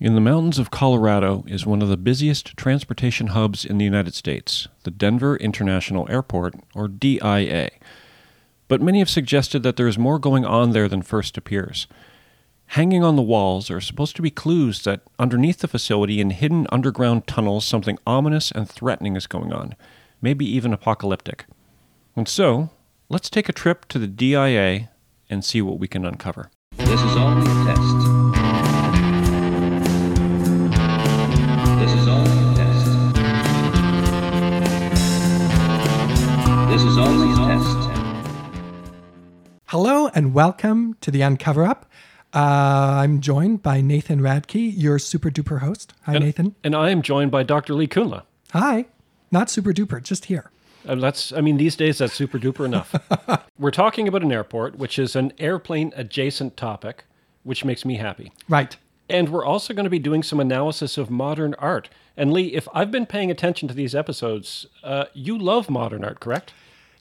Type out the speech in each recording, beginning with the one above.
In the mountains of Colorado is one of the busiest transportation hubs in the United States, the Denver International Airport, or DIA. But many have suggested that there is more going on there than first appears. Hanging on the walls are supposed to be clues that underneath the facility in hidden underground tunnels something ominous and threatening is going on, maybe even apocalyptic. And so, let's take a trip to the DIA and see what we can uncover. This is only a test. Hello and welcome to the Uncover Up. Uh, I'm joined by Nathan Radke, your super duper host. Hi, And, Nathan. And I am joined by Dr. Lee Kunla. Hi. Not super duper, just here. Uh, that's, I mean, these days that's super duper enough. We're talking about an airport, which is an airplane adjacent topic, which makes me happy. Right. And we're also going to be doing some analysis of modern art. And Lee, if I've been paying attention to these episodes, uh, you love modern art, correct?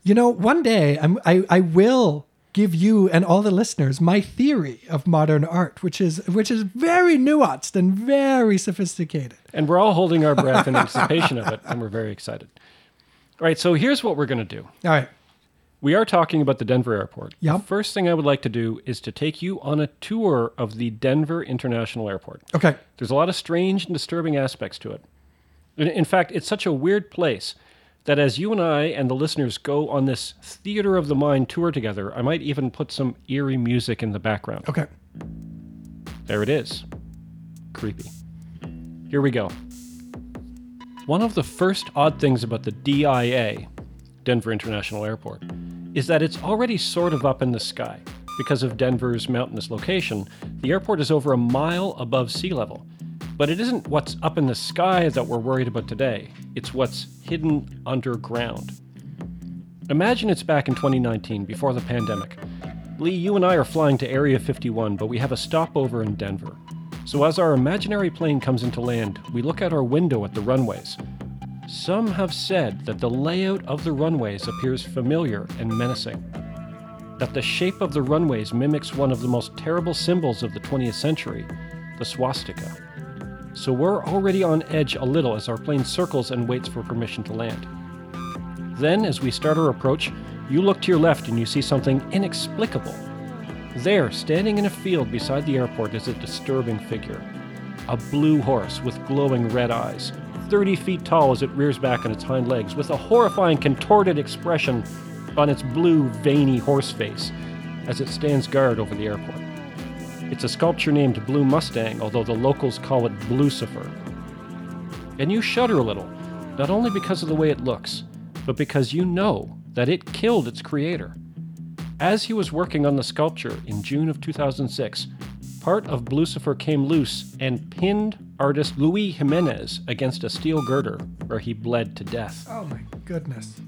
You know, one day I'm, I, I will give you and all the listeners my theory of modern art, which is which is very nuanced and very sophisticated. And we're all holding our breath in anticipation of it, and we're very excited. All right, so here's what we're going to do. All right. We are talking about the Denver airport. Yep. The first thing I would like to do is to take you on a tour of the Denver International Airport. Okay. There's a lot of strange and disturbing aspects to it. In, in fact, it's such a weird place that as you and I and the listeners go on this theater of the mind tour together, I might even put some eerie music in the background. Okay. There it is. Creepy. Here we go. One of the first odd things about the DIA, Denver International Airport, is that it's already sort of up in the sky. Because of Denver's mountainous location, the airport is over a mile above sea level. But it isn't what's up in the sky that we're worried about today, it's what's hidden underground. Imagine it's back in 2019, before the pandemic. Lee, you and I are flying to Area 51, but we have a stopover in Denver. So as our imaginary plane comes into land, we look out our window at the runways. Some have said that the layout of the runways appears familiar and menacing. That the shape of the runways mimics one of the most terrible symbols of the 20th century, the swastika. So we're already on edge a little as our plane circles and waits for permission to land. Then, as we start our approach, you look to your left and you see something inexplicable. There, standing in a field beside the airport, is a disturbing figure. A blue horse with glowing red eyes, 30 feet tall as it rears back on its hind legs, with a horrifying, contorted expression on its blue, veiny horse face as it stands guard over the airport. It's a sculpture named Blue Mustang, although the locals call it Blucifer. And you shudder a little, not only because of the way it looks, but because you know that it killed its creator. As he was working on the sculpture in June of 2006, part of Blucifer came loose and pinned artist Luis Jimenez against a steel girder, where he bled to death. Oh my goodness.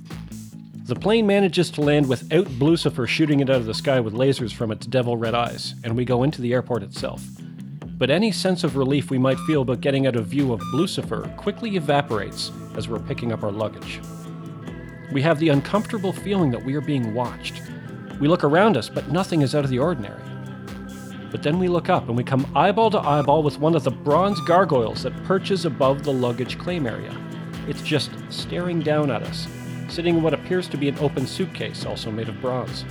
The plane manages to land without Blucifer shooting it out of the sky with lasers from its devil red eyes, and we go into the airport itself. But any sense of relief we might feel about getting out of view of Blucifer quickly evaporates as we're picking up our luggage. We have the uncomfortable feeling that we are being watched. We look around us, but nothing is out of the ordinary. But then we look up and we come eyeball to eyeball with one of the bronze gargoyles that perches above the luggage claim area. It's just staring down at us, sitting in what appears to be an open suitcase, also made of bronze.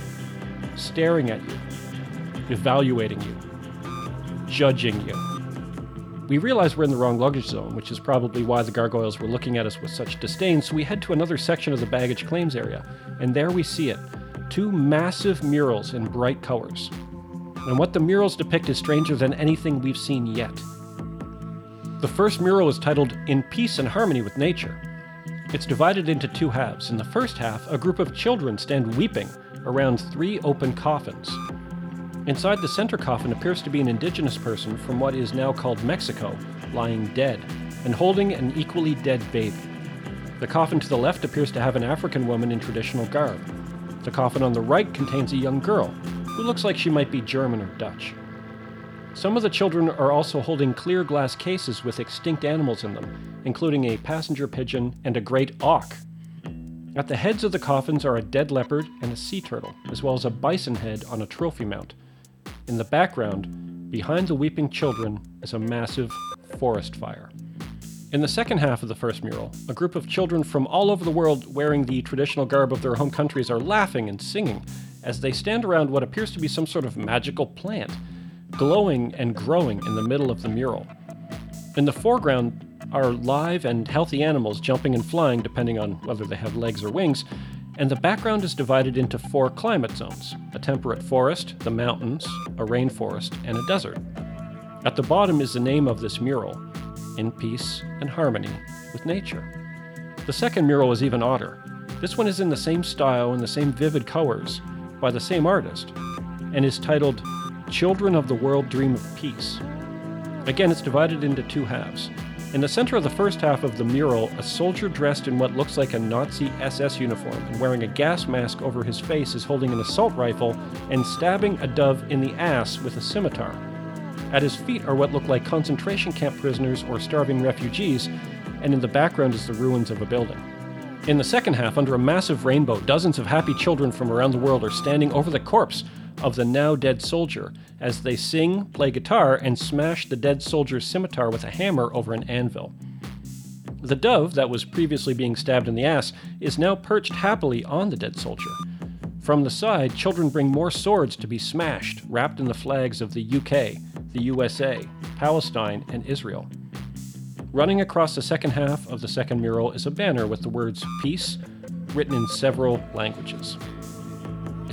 Staring at you, evaluating you, judging you. We realize we're in the wrong luggage zone, which is probably why the gargoyles were looking at us with such disdain, so we head to another section of the baggage claims area, and there we see it two massive murals in bright colors. And what the murals depict is stranger than anything we've seen yet. The first mural is titled In Peace and Harmony with Nature. It's divided into two halves. In the first half, a group of children stand weeping around three open coffins. Inside the center coffin appears to be an indigenous person from what is now called Mexico, lying dead, and holding an equally dead baby. The coffin to the left appears to have an African woman in traditional garb. The coffin on the right contains a young girl, who looks like she might be German or Dutch. Some of the children are also holding clear glass cases with extinct animals in them, including a passenger pigeon and a great auk. At the heads of the coffins are a dead leopard and a sea turtle, as well as a bison head on a trophy mount. In the background, behind the weeping children, is a massive forest fire. In the second half of the first mural, a group of children from all over the world wearing the traditional garb of their home countries are laughing and singing as they stand around what appears to be some sort of magical plant, glowing and growing in the middle of the mural. In the foreground are live and healthy animals jumping and flying depending on whether they have legs or wings, and the background is divided into four climate zones a temperate forest, the mountains, a rainforest, and a desert. At the bottom is the name of this mural In Peace and Harmony with Nature. The second mural is even odder. This one is in the same style and the same vivid colors by the same artist and is titled Children of the World Dream of Peace. Again, it's divided into two halves. In the center of the first half of the mural, a soldier dressed in what looks like a Nazi SS uniform and wearing a gas mask over his face is holding an assault rifle and stabbing a dove in the ass with a scimitar. At his feet are what look like concentration camp prisoners or starving refugees, and in the background is the ruins of a building. In the second half, under a massive rainbow, dozens of happy children from around the world are standing over the corpse of the now dead soldier as they sing, play guitar, and smash the dead soldier's scimitar with a hammer over an anvil. The dove that was previously being stabbed in the ass is now perched happily on the dead soldier. From the side, children bring more swords to be smashed, wrapped in the flags of the UK, the USA, Palestine, and Israel. Running across the second half of the second mural is a banner with the words peace written in several languages.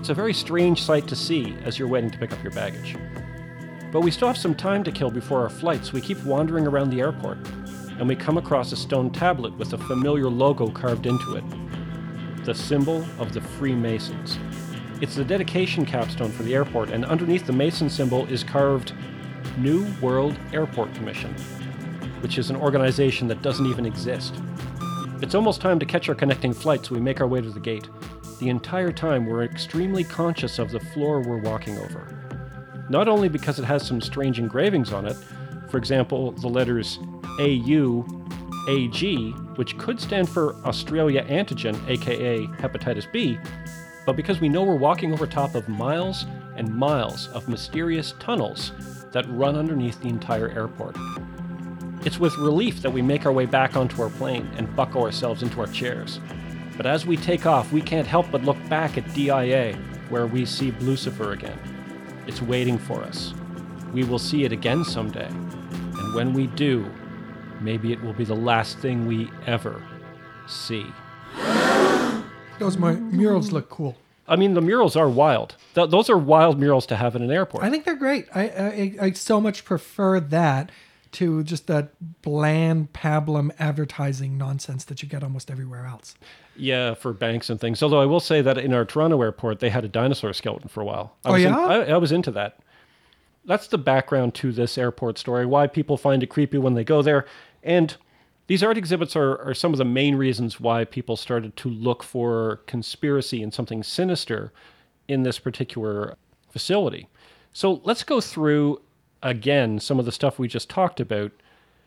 It's a very strange sight to see as you're waiting to pick up your baggage. But we still have some time to kill before our flight, so we keep wandering around the airport, and we come across a stone tablet with a familiar logo carved into it the symbol of the Freemasons. It's the dedication capstone for the airport, and underneath the Mason symbol is carved New World Airport Commission, which is an organization that doesn't even exist. It's almost time to catch our connecting flight, so we make our way to the gate. The entire time, we're extremely conscious of the floor we're walking over. Not only because it has some strange engravings on it, for example, the letters AU, AG, which could stand for Australia Antigen, aka hepatitis B, but because we know we're walking over top of miles and miles of mysterious tunnels that run underneath the entire airport. It's with relief that we make our way back onto our plane and buckle ourselves into our chairs. But as we take off, we can't help but look back at DIA, where we see Blucifer again. It's waiting for us. We will see it again someday. And when we do, maybe it will be the last thing we ever see. Those mu- murals look cool. I mean, the murals are wild. Th- those are wild murals to have in an airport. I think they're great. I, I I so much prefer that to just that bland pablum advertising nonsense that you get almost everywhere else. Yeah, for banks and things. Although I will say that in our Toronto airport, they had a dinosaur skeleton for a while. I Oh, was in- yeah? I, I was into that. That's the background to this airport story, why people find it creepy when they go there. And these art exhibits are, are some of the main reasons why people started to look for conspiracy and something sinister in this particular facility. So let's go through again some of the stuff we just talked about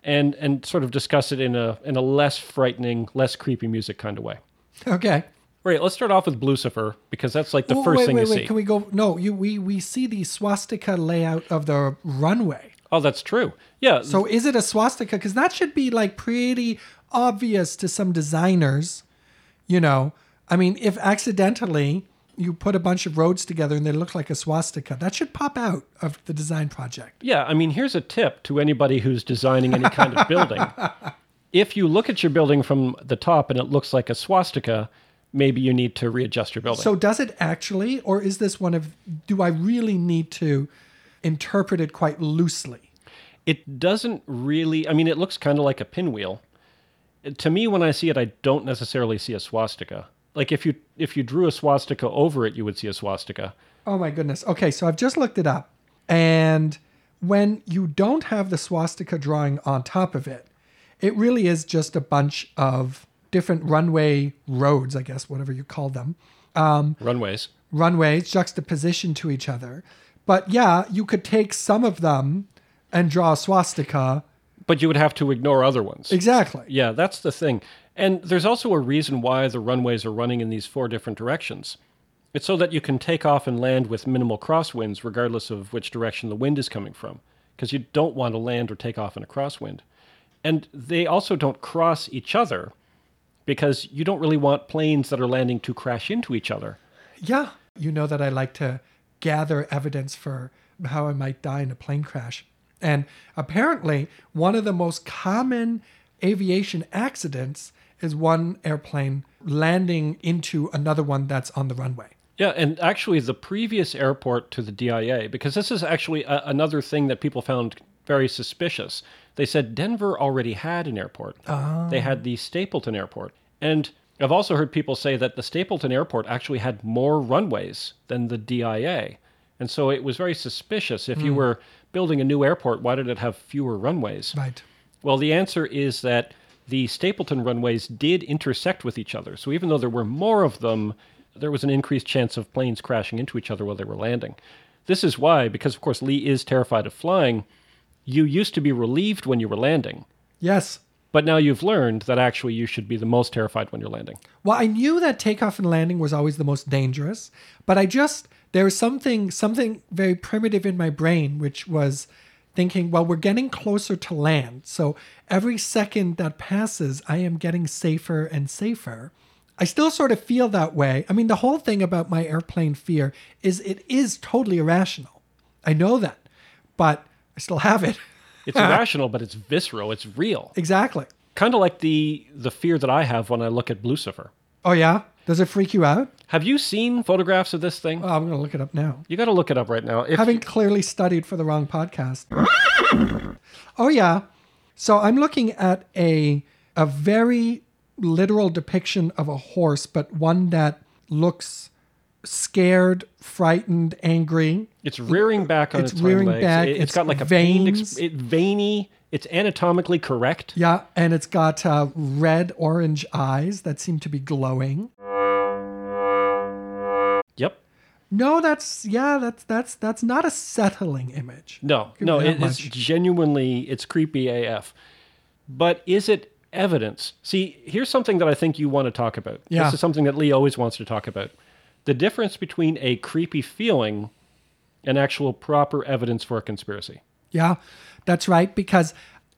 and and sort of discuss it in a in a less frightening, less creepy music kind of way. Okay. Right, let's start off with Blucifer because that's like the Oh, first wait, thing wait, you wait. see. Can we go? No, you we we see the swastika layout of the runway. Oh, that's true. Yeah. So is it a swastika? Because that should be like pretty obvious to some designers. You know, I mean, if accidentally you put a bunch of roads together and they look like a swastika, that should pop out of the design project. yeah, I mean, here's a tip to anybody who's designing any kind of building. If you look at your building from the top and it looks like a swastika, maybe you need to readjust your building. So does it actually, or is this one of? Do I really need to interpret it quite loosely? it doesn't really, I mean, it looks kind of like a pinwheel. To me, when I see it, I don't necessarily see a swastika. Like if you if you drew a swastika over it, you would see a swastika. Oh my goodness. Okay, so I've just looked it up. And when you don't have the swastika drawing on top of it, it really is just a bunch of different runway roads, I guess, whatever you call them, um, Runways. runways juxtaposition to each other. But yeah, you could take some of them and draw a swastika. But you would have to ignore other ones. Exactly. Yeah, that's the thing. And there's also a reason why the runways are running in these four different directions. It's so that you can take off and land with minimal crosswinds, regardless of which direction the wind is coming from. because you don't want to land or take off in a crosswind. And they also don't cross each other because you don't really want planes that are landing to crash into each other. Yeah. You know that I like to gather evidence for how I might die in a plane crash. And apparently, one of the most common aviation accidents is one airplane landing into another one that's on the runway. Yeah, and actually, the previous airport to the DIA, because this is actually a, another thing that people found very suspicious. They said Denver already had an airport. Ah. They had the Stapleton Airport. And I've also heard people say that the Stapleton Airport actually had more runways than the DIA. And so it was very suspicious. If you hmm. were building a new airport, why did it have fewer runways? Right. Well, the answer is that the Stapleton runways did intersect with each other. So even though there were more of them, there was an increased chance of planes crashing into each other while they were landing. This is why, because of course Lee is terrified of flying, you used to be relieved when you were landing. Yes. But now you've learned that actually you should be the most terrified when you're landing. Well, I knew that takeoff and landing was always the most dangerous, but I just there was something something very primitive in my brain which was thinking, well, we're getting closer to land. So every second that passes, I am getting safer and safer. I still sort of feel that way. I mean, the whole thing about my airplane fear is it is totally irrational. I know that, but I still have it. It's irrational, but it's visceral, it's real. exactly. Kind of like the the fear that I have when I look at Blucifer. Oh yeah, does it freak you out? Have you seen photographs of this thing? Oh, I'm gonna look it up now. You got to look it up right now. If having clearly studied for the wrong podcast. oh yeah. So I'm looking at a a very literal depiction of a horse, but one that looks scared, frightened, angry. It's rearing back on It's its, rearing legs. back, It, has it's got like a vein, veins. it, veiny. It's anatomically correct. Yeah, and it's got uh, red orange eyes that seem to be glowing. Yep. No, that's yeah, that's that's that's not a settling image. No, no, it, it's genuinely it's creepy AF. But is it evidence? See, here's something that I think you want to talk about. Yeah. This is something that Lee always wants to talk about. The difference between a creepy feeling and actual proper evidence for a conspiracy. Yeah, that's right. Because,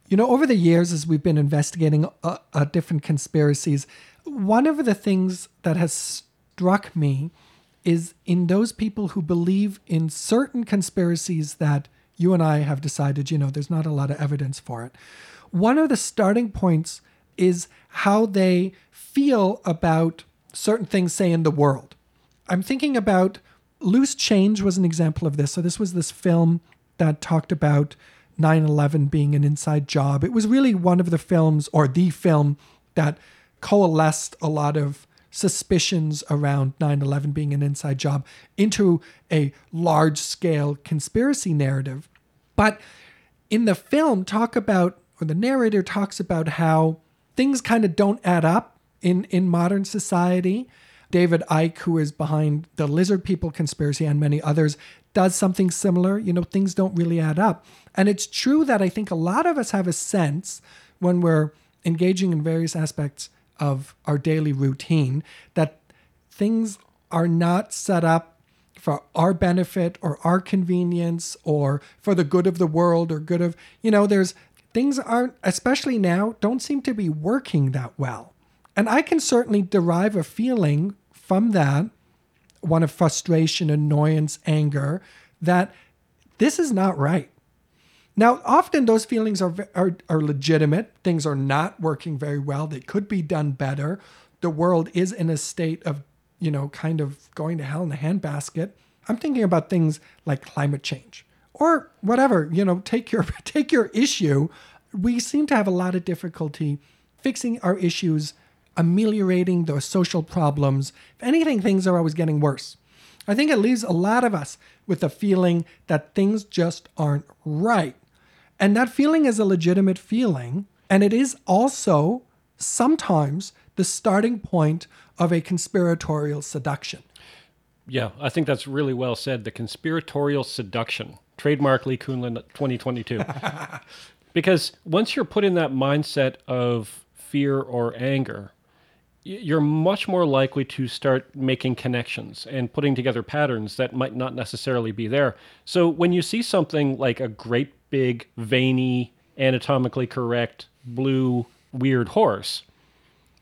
you know, over the years, as we've been investigating uh, uh, different conspiracies, one of the things that has struck me is in those people who believe in certain conspiracies that you and I have decided, you know, there's not a lot of evidence for it. One of the starting points is how they feel about certain things, say, in the world. I'm thinking about Loose Change was an example of this. So this was this film that talked about 9/11 being an inside job. It was really one of the films or the film that coalesced a lot of suspicions around 9/11 being an inside job into a large-scale conspiracy narrative. But in the film talk about or the narrator talks about how things kind of don't add up in in modern society. David Icke, who is behind the Lizard People conspiracy and many others, does something similar. You know, things don't really add up. And it's true that I think a lot of us have a sense when we're engaging in various aspects of our daily routine that things are not set up for our benefit or our convenience or for the good of the world or good of, you know, there's things aren't, especially now, don't seem to be working that well. And I can certainly derive a feeling from that, one of frustration, annoyance, anger, that this is not right. Now, often those feelings are, are, are legitimate. Things are not working very well. They could be done better. The world is in a state of, you know, kind of going to hell in a handbasket. I'm thinking about things like climate change or whatever, you know, take your take your issue. We seem to have a lot of difficulty fixing our issues, ameliorating those social problems. If anything, things are always getting worse. I think it leaves a lot of us with a feeling that things just aren't right. And that feeling is a legitimate feeling. And it is also sometimes the starting point of a conspiratorial seduction. Yeah, I think that's really well said. The conspiratorial seduction. Trademark Lee Kuhnlin 2022. because once you're put in that mindset of fear or anger, you're much more likely to start making connections and putting together patterns that might not necessarily be there. So when you see something like a great big, veiny, anatomically correct, blue, weird horse.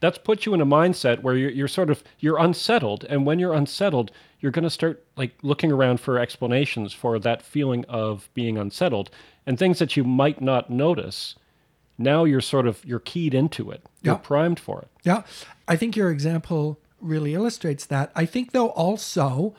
That's put you in a mindset where you're, you're sort of you're unsettled, and when you're unsettled, you're going to start like looking around for explanations for that feeling of being unsettled and things that you might not notice. Now you're sort of you're keyed into it. You're Yeah. primed for it. Yeah. I think your example really illustrates that. I think, though, also,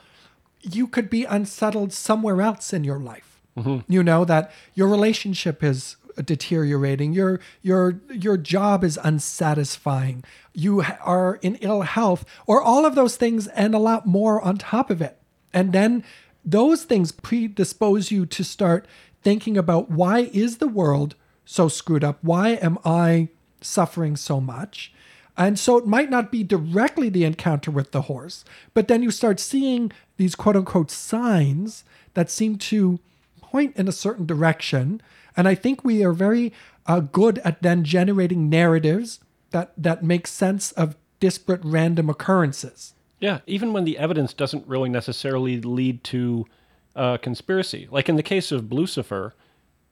you could be unsettled somewhere else in your life. Mm-hmm. You know, that your relationship is deteriorating, your, your, your job is unsatisfying, you are in ill health, or all of those things and a lot more on top of it. And then those things predispose you to start thinking about why is the world so screwed up? Why am I suffering so much? And so it might not be directly the encounter with the horse, but then you start seeing these quote unquote signs that seem to point in a certain direction. And I think we are very uh, good at then generating narratives that, that make sense of disparate random occurrences. Yeah, even when the evidence doesn't really necessarily lead to uh, conspiracy. Like in the case of Blucifer,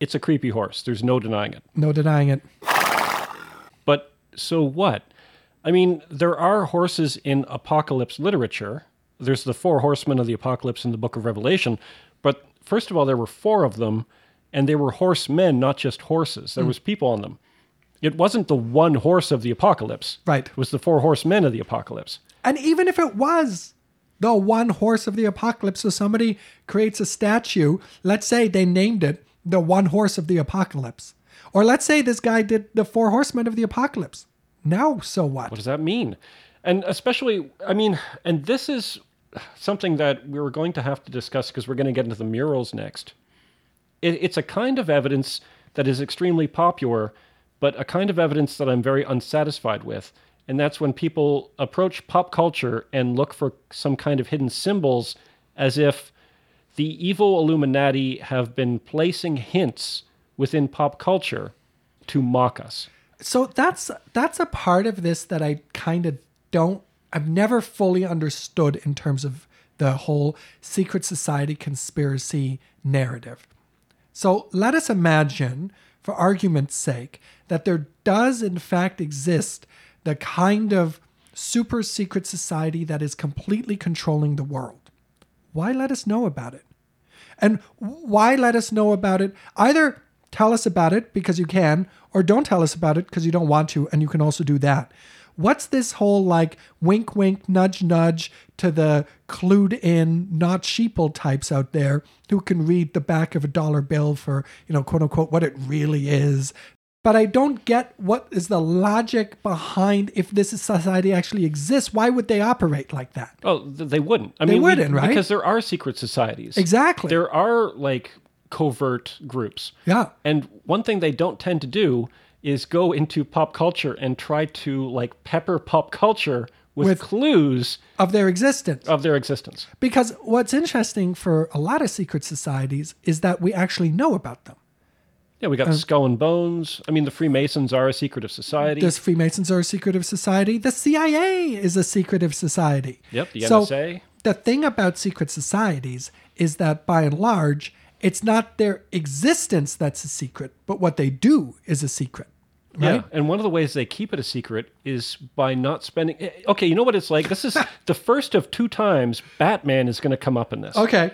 it's a creepy horse. There's no denying it. No denying it. But so what? I mean, there are horses in apocalypse literature. There's the four horsemen of the apocalypse in the book of Revelation. But first of all, there were four of them, and they were horsemen, not just horses. There mm. was people on them. It wasn't the one horse of the apocalypse. Right. It was the four horsemen of the apocalypse. And even if it was the one horse of the apocalypse, so somebody creates a statue, let's say they named it the one horse of the apocalypse. Or let's say this guy did the four horsemen of the apocalypse. Now, so what? What does that mean? And especially, I mean, and this is something that we were going to have to discuss because we're going to get into the murals next. It, it's a kind of evidence that is extremely popular, but a kind of evidence that I'm very unsatisfied with. And that's when people approach pop culture and look for some kind of hidden symbols as if the evil Illuminati have been placing hints within pop culture to mock us. so that's that's a part of this that I kind of don't I've never fully understood in terms of the whole secret society conspiracy narrative. So let us imagine, for argument's sake, that there does in fact exist the kind of super secret society that is completely controlling the world. Why let us know about it? And why let us know about it? Either tell us about it because you can, or don't tell us about it because you don't want to, and you can also do that. What's this whole like wink, wink, nudge, nudge to the clued in, not sheeple types out there who can read the back of a dollar bill for, you know, quote unquote, what it really is? But I don't get what is the logic behind if this society actually exists. Why would they operate like that? Oh, they wouldn't. I They mean, we- wouldn't, right? Because there are secret societies. Exactly. There are like covert groups. Yeah. And one thing they don't tend to do is go into pop culture and try to like pepper pop culture with, With- clues Of their existence. of their existence. Because what's interesting for a lot of secret societies is that we actually know about them. Yeah, we got Skull and Bones. I mean, the Freemasons are a secretive society. The Freemasons are a secretive society. The CIA is a secretive society. Yep, the So, NSA. The thing about secret societies is that by and large, it's not their existence that's a secret, but what they do is a secret. Yeah, and one of the ways they keep it a secret is by not spending. eh, Okay, you know what it's like. This is the first of two times Batman is going to come up in this. Okay.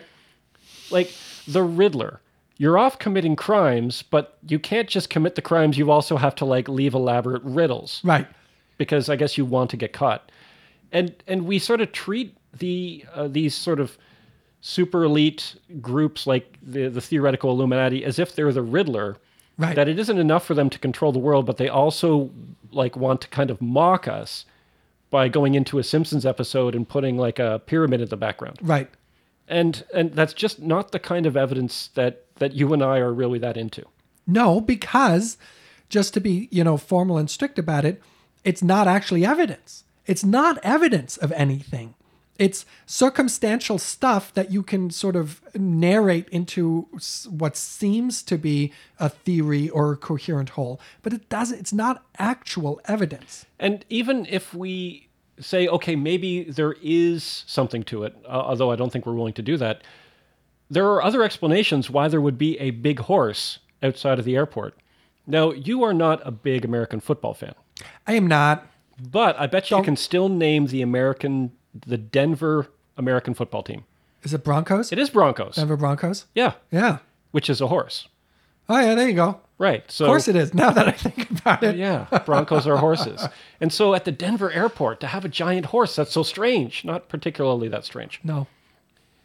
like the Riddler. You're off committing crimes, but you can't just commit the crimes. You also have to like leave elaborate riddles Right. because I guess you want to get caught. And and we sort of treat the uh, these sort of super elite groups like the the theoretical Illuminati as if they're the Riddler. Right. That it isn't enough for them to control the world, but they also like want to kind of mock us by going into a Simpsons episode and putting like a pyramid in the background Right. and and that's just not the kind of evidence that that you and I are really that into. No, because just to be, you know, formal and strict about it, it's not actually evidence. It's not evidence of anything. It's circumstantial stuff that you can sort of narrate into what seems to be a theory or a coherent whole, but it doesn't. It's not actual evidence. And even if we say, okay, maybe there is something to it, uh, although I don't think we're willing to do that, there are other explanations why there would be a big horse outside of the airport. Now, you are not a big American football fan, I am not. but I bet you Don't- can still name the American, the Denver American football team. Is it Broncos? It is Broncos. Denver Broncos? Yeah, Yeah. which is a horse. Oh yeah, there you go. Right. So Of course it is. Now that I think about it. Yeah, Broncos are horses. And so at the Denver airport to have a giant horse, that's so strange. Not particularly that strange. No.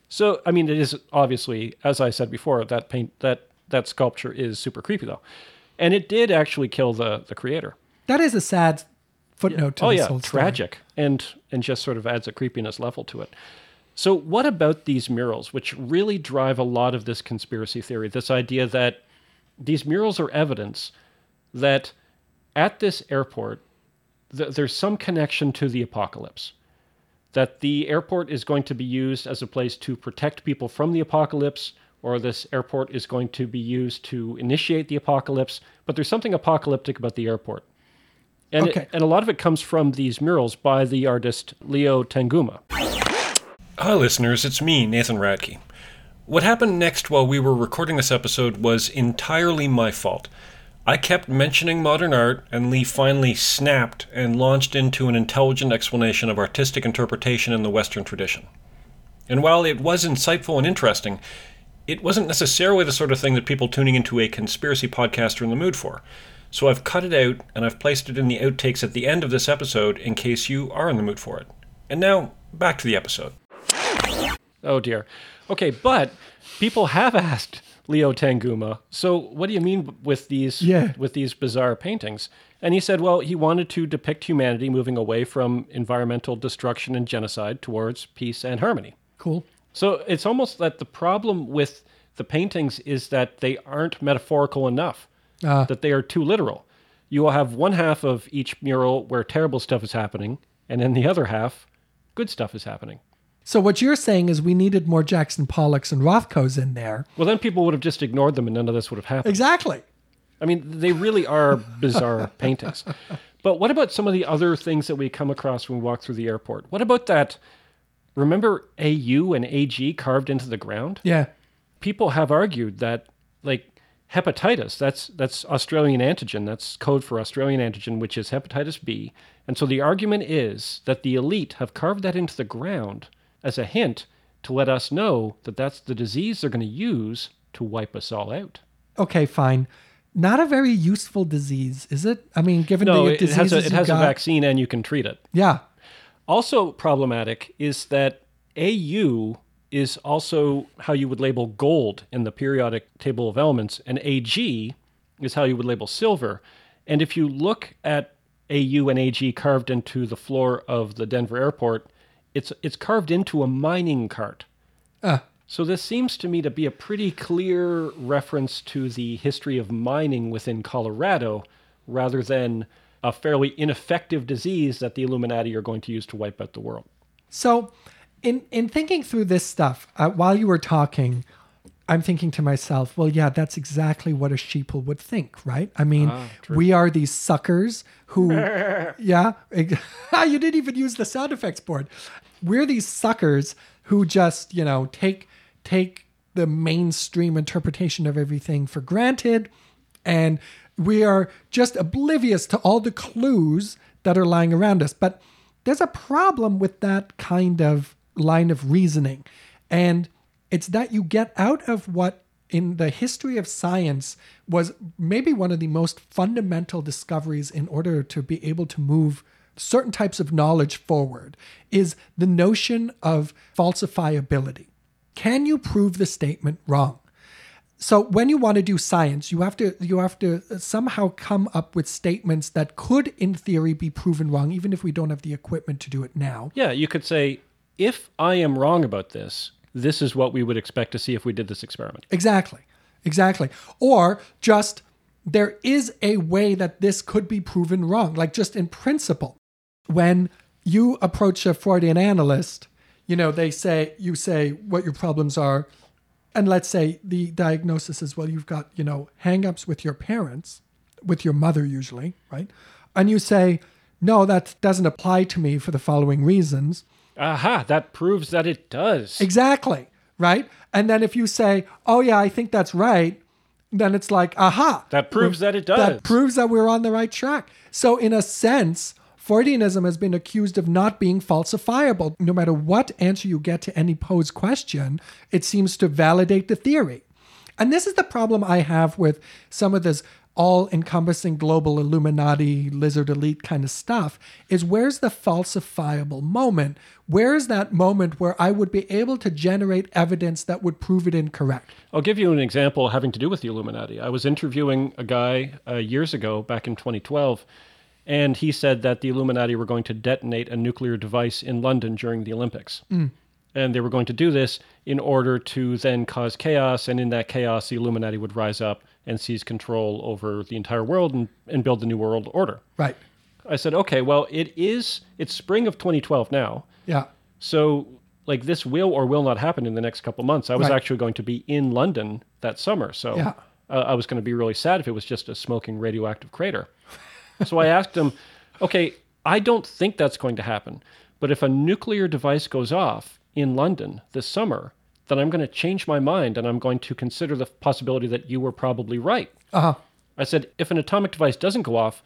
So I mean it is obviously, as I said before, that paint that that sculpture is super creepy though. And it did actually kill the the creator. That is a sad footnote to oh yeah, whole story. tragic. And and just sort of adds a creepiness level to it. So what about these murals which really drive a lot of this conspiracy theory, this idea that these murals are evidence that at this airport th- there's some connection to the apocalypse. That the airport is going to be used as a place to protect people from the apocalypse, or this airport is going to be used to initiate the apocalypse. But there's something apocalyptic about the airport. And, it- and a lot of it comes from these murals by the artist Leo Tanguma. Hi, listeners. It's me, Nathan Radke. What happened next while we were recording this episode was entirely my fault. I kept mentioning modern art, and Lee finally snapped and launched into an intelligent explanation of artistic interpretation in the Western tradition. And while it was insightful and interesting, it wasn't necessarily the sort of thing that people tuning into a conspiracy podcast are in the mood for. So I've cut it out and I've placed it in the outtakes at the end of this episode in case you are in the mood for it. And now, back to the episode. Oh dear. Okay, but people have asked Leo Tanguma, so what do you mean with these Yeah. with these bizarre paintings? And he said, well, he wanted to depict humanity moving away from environmental destruction and genocide towards peace and harmony. Cool. So it's almost that the problem with the paintings is that they aren't metaphorical enough, Ah. that they are too literal. You will have one half of each mural where terrible stuff is happening, and then the other half, good stuff is happening. So what you're saying is we needed more Jackson Pollocks and Rothkos in there. Well, then people would have just ignored them and none of this would have happened. Exactly. I mean, they really are bizarre paintings. But what about some of the other things that we come across when we walk through the airport? What about that? Remember AU and AG carved into the ground? Yeah. People have argued that, like, hepatitis, that's, that's Australian antigen, that's code for Australian antigen, which is hepatitis B. And so the argument is that the elite have carved that into the ground as a hint to let us know that that's the disease they're going to use to wipe us all out. Okay, fine. Not a very useful disease, is it? I mean, given No, the it, diseases has a, it has a vaccine and you can treat it. Yeah. Also problematic is that AU is also how you would label gold in the periodic table of elements, and AG is how you would label silver. And if you look at AU and AG carved into the floor of the Denver airport, it's it's carved into a mining cart. Uh, So this seems to me to be a pretty clear reference to the history of mining within Colorado rather than a fairly ineffective disease that the Illuminati are going to use to wipe out the world. So, in in thinking through this stuff, uh, while you were talking, I'm thinking to myself, well, yeah, that's exactly what a sheeple would think, right? I mean, ah, we are these suckers who, yeah, you didn't even use the sound effects board. We're these suckers who just, you know, take take the mainstream interpretation of everything for granted, and we are just oblivious to all the clues that are lying around us. But there's a problem with that kind of line of reasoning. And it's that you get out of what in the history of science was maybe one of the most fundamental discoveries in order to be able to move certain types of knowledge forward is the notion of falsifiability. Can you prove the statement wrong? So when you want to do science, you have to you have to somehow come up with statements that could in theory be proven wrong even if we don't have the equipment to do it now. Yeah, you could say, if I am wrong about this, this is what we would expect to see if we did this experiment. Exactly. Exactly. Or just there is a way that this could be proven wrong, like just in principle. When you approach a Freudian analyst, you know, they say, you say what your problems are. And let's say the diagnosis is, well, you've got, you know, hangups with your parents, with your mother usually, right? And you say, no, that doesn't apply to me for the following reasons. Aha, that proves that it does. Exactly. Right. And then if you say, oh, yeah, I think that's right. then it's like, aha. That proves that it does. That proves that we're on the right track. So, in a sense, Freudianism has been accused of not being falsifiable. No matter what answer you get to any posed question, it seems to validate the theory. And this is the problem I have with some of this all encompassing global Illuminati, lizard elite kind of stuff is where's the falsifiable moment? Where is that moment where I would be able to generate evidence that would prove it incorrect? I'll give you an example having to do with the Illuminati. I was interviewing a guy uh, years ago, back in 2012, and he said that the Illuminati were going to detonate a nuclear device in London during the Olympics. And they were going to do this in order to then cause chaos, and in that chaos, the Illuminati would rise up and seize control over the entire world and, and build the New World Order. Right. I said, okay, well, it is, it's spring of 2012 now. Yeah. So, like, this will or will not happen in the next couple months. I was Right. actually going to be in London that summer. So, Yeah. uh, I was going to be really sad if it was just a smoking radioactive crater. so, I asked him, okay, I don't think that's going to happen. But if a nuclear device goes off in London this summer, then I'm going to change my mind and I'm going to consider the possibility that you were probably right. Uh huh. I said, if an atomic device doesn't go off,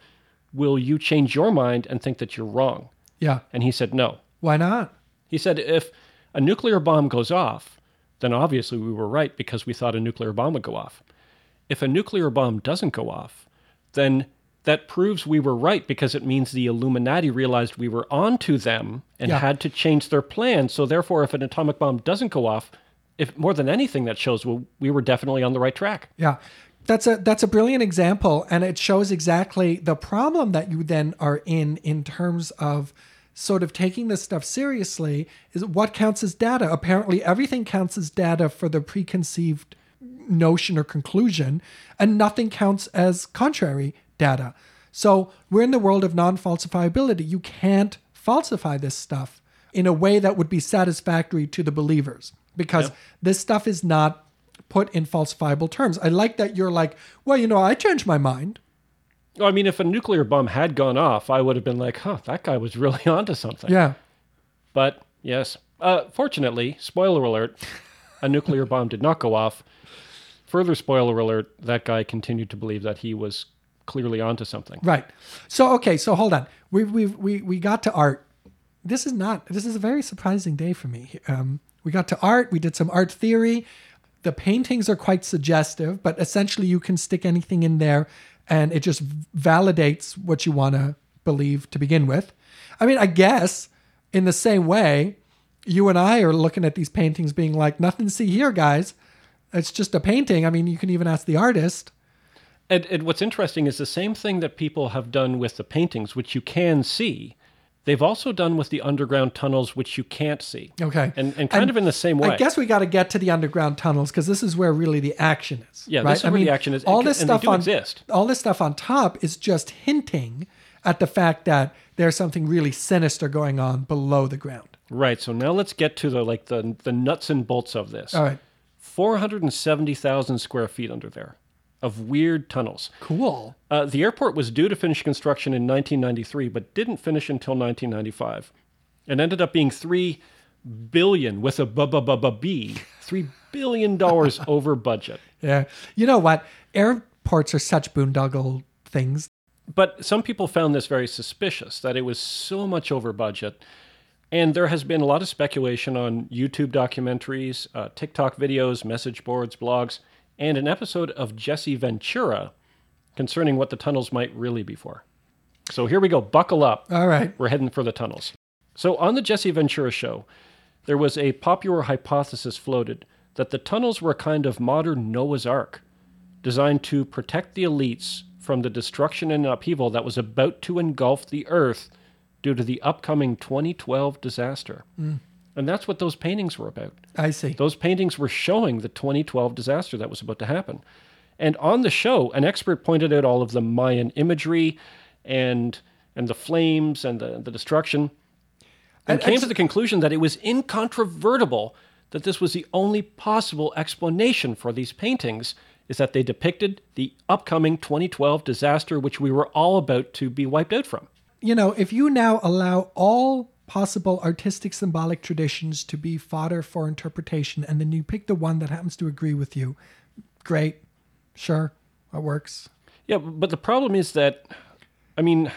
will you change your mind and think that you're wrong? Yeah. And he said, no. Why not? He said, if a nuclear bomb goes off, then obviously we were right because we thought a nuclear bomb would go off. If a nuclear bomb doesn't go off, then that proves we were right because it means the Illuminati realized we were onto them and Yeah. had to change their plan. So therefore, if an atomic bomb doesn't go off, if more than anything, that shows well, we were definitely on the right track. Yeah. That's a that's a brilliant example and it shows exactly the problem that you then are in in terms of sort of taking this stuff seriously is what counts as data. Apparently everything counts as data for the preconceived notion or conclusion and nothing counts as contrary data. So we're in the world of non-falsifiability. You can't falsify this stuff in a way that would be satisfactory to the believers because this stuff is not put in falsifiable terms. I like that you're like, well, you know, I changed my mind. Well, I mean, if a nuclear bomb had gone off, I would have been like, huh, that guy was really onto something. Yeah. But yes, uh, fortunately, spoiler alert, a nuclear bomb did not go off. Further spoiler alert, that guy continued to believe that he was clearly onto something. Right. So okay, so hold on. We we we we got to art. This is not. This is a very surprising day for me. Um, we got to art. We did some art theory. The paintings are quite suggestive, but essentially you can stick anything in there, and it just validates what you want to believe to begin with. I mean, I guess in the same way, you and I are looking at these paintings, being like, "Nothing to see here, guys. It's just a painting." I mean, you can even ask the artist. And, and what's interesting is the same thing that people have done with the paintings, which you can see. They've also done with the underground tunnels, which you can't see. Okay. And, and kind of in the same way. I guess we got to get to the underground tunnels because this is where really the action is. Yeah, this right? is where the action is, All this and stuff on exist. all this stuff on top is just hinting at the fact that there's something really sinister going on below the ground. Right. So now let's get to the like the the nuts and bolts of this. All right, Four hundred and seventy thousand square feet under there, of weird tunnels. cool. Uh, the airport was due to finish construction in 1993, but didn't finish until 1995, and ended up being three billion with a bu- bu- bu- bu- b three billion dollars over budget. Yeah, you know what? Airports are such boondoggle things. But some people found this very suspicious that it was so much over budget. And there has been a lot of speculation on YouTube documentaries, uh, TikTok videos, message boards, blogs, and an episode of Jesse Ventura concerning what the tunnels might really be for. So here we go. Buckle up. All right. We're heading for the tunnels. So on the Jesse Ventura show, there was a popular hypothesis floated that the tunnels were a kind of modern Noah's Ark, designed to protect the elites from the destruction and upheaval that was about to engulf the Earth due to the upcoming 2012 disaster. Hmm. And that's what those paintings were about. I see. Those paintings were showing the 2012 disaster that was about to happen. And on the show, an expert pointed out all of the Mayan imagery and and the flames and the, the destruction and And came ex- to the conclusion that it was incontrovertible that this was the only possible explanation for these paintings is that they depicted the upcoming 2012 disaster which we were all about to be wiped out from. you know, if you now allow all possible artistic symbolic traditions to be fodder for interpretation and then you pick the one that happens to agree with you, great. Sure, that works. Yeah, but the problem is that, I mean,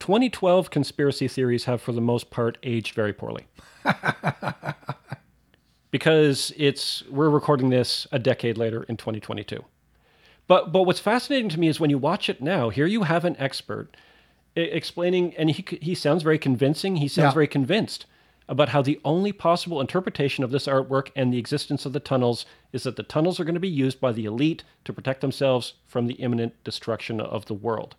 2012 conspiracy theories have, for the most part, aged very poorly. because it's we're recording this a decade later in 2022. But but what's fascinating to me is when you watch it now. Here you have an expert explaining, and he he sounds very convincing. He sounds Yeah. very convinced about how the only possible interpretation of this artwork and the existence of the tunnels is that the tunnels are going to be used by the elite to protect themselves from the imminent destruction of the world.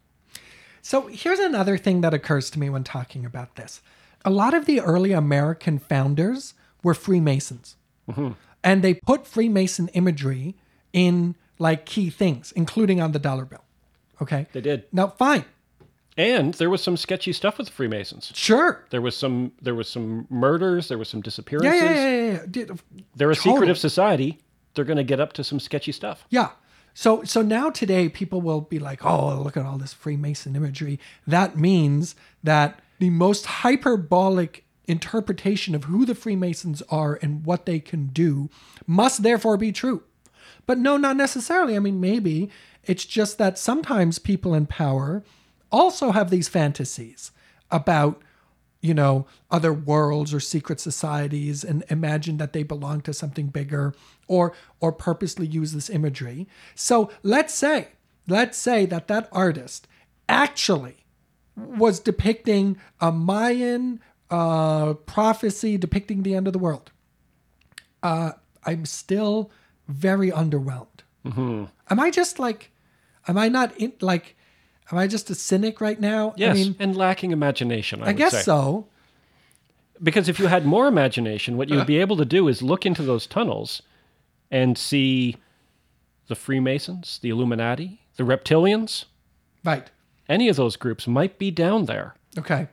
So here's another thing that occurs to me when talking about this. A lot of the early American founders were Freemasons. Mm-hmm. And they put Freemason imagery in like key things, including on the dollar bill. Okay. They did. Now, fine. And there was some sketchy stuff with the Freemasons. Sure. There was some there was some murders, there was some disappearances. yeah, yeah, yeah, yeah. They're a Totally. secretive society. They're going to get up to some sketchy stuff. Yeah. So so now today people will be like, "Oh, look at all this Freemason imagery." That means that the most hyperbolic interpretation of who the Freemasons are and what they can do must therefore be true. But no, not necessarily. I mean, maybe it's just that sometimes people in power also have these fantasies about you know, other worlds or secret societies and imagine that they belong to something bigger or or purposely use this imagery. So let's say, let's say that that artist actually was depicting a Mayan uh, prophecy depicting the end of the world. Uh, I'm still very underwhelmed. Am I just like, am I not in like, am I just a cynic right now? Yes, I mean, and lacking imagination. I, I guess say. so. Because if you had more imagination, what you would be able to do is look into those tunnels and see the Freemasons, the Illuminati, the Reptilians. Right. Any of those groups might be down there. Okay.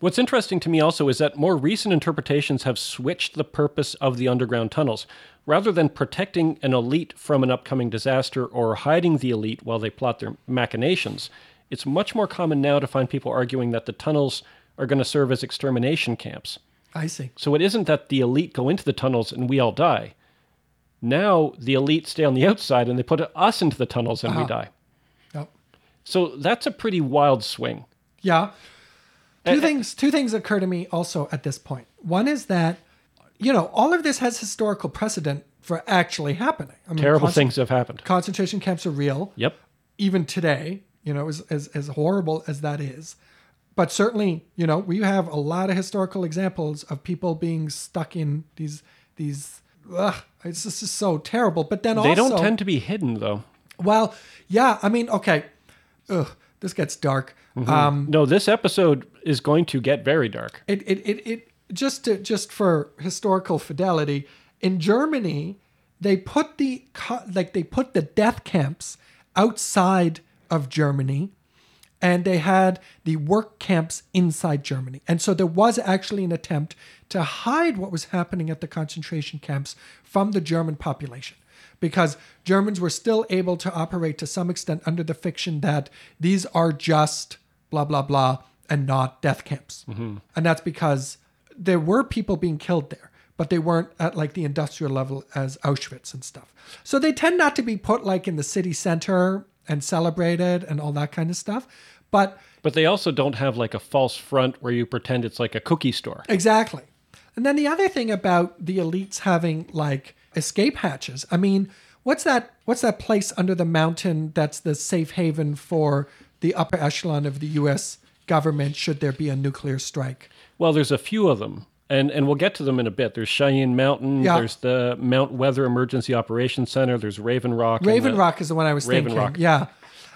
What's interesting to me also is that more recent interpretations have switched the purpose of the underground tunnels. Rather than protecting an elite from an upcoming disaster or hiding the elite while they plot their machinations, it's much more common now to find people arguing that the tunnels are going to serve as extermination camps. I see. So it isn't that the elite go into the tunnels and we all die. Now the elite stay on the outside and they put us into the tunnels and we Uh-huh. die. Yep. So that's a pretty wild swing. Yeah. Two Uh, things two things occur to me also at this point. One is that you know, all of this has historical precedent for actually happening. I mean, Terrible things have happened. Concentration camps are real. Yep. Even today, you know, as, as as horrible as that is. But certainly, you know, we have a lot of historical examples of people being stuck in these these ugh, it's just is so terrible. But then also They also don't tend to be hidden though. well, yeah, I mean, okay. Ugh, this gets dark. Mm-hmm. Um No, this episode is going to get very dark. it it it, it just to, just for historical fidelity in Germany they put the like they put the death camps outside of Germany and they had the work camps inside Germany. And so there was actually an attempt to hide what was happening at the concentration camps from the German population because Germans were still able to operate to some extent under the fiction that these are just blah, blah, blah, and not death camps. Mm-hmm. And that's because there were people being killed there. But they weren't at like the industrial level as Auschwitz and stuff. So they tend not to be put like in the city center and celebrated and all that kind of stuff. But But they also don't have like a false front where you pretend it's like a cookie store. Exactly. And then the other thing about the elites having like escape hatches. I mean, what's that what's that place under the mountain that's the safe haven for the upper echelon of the US government should there be a nuclear strike? Well, there's a few of them. And, and we'll get to them in a bit. There's Cheyenne Mountain. Yeah. There's the Mount Weather Emergency Operations Center. There's Raven Rock. Raven Rock is the one I was Raven thinking. Rock. Yeah.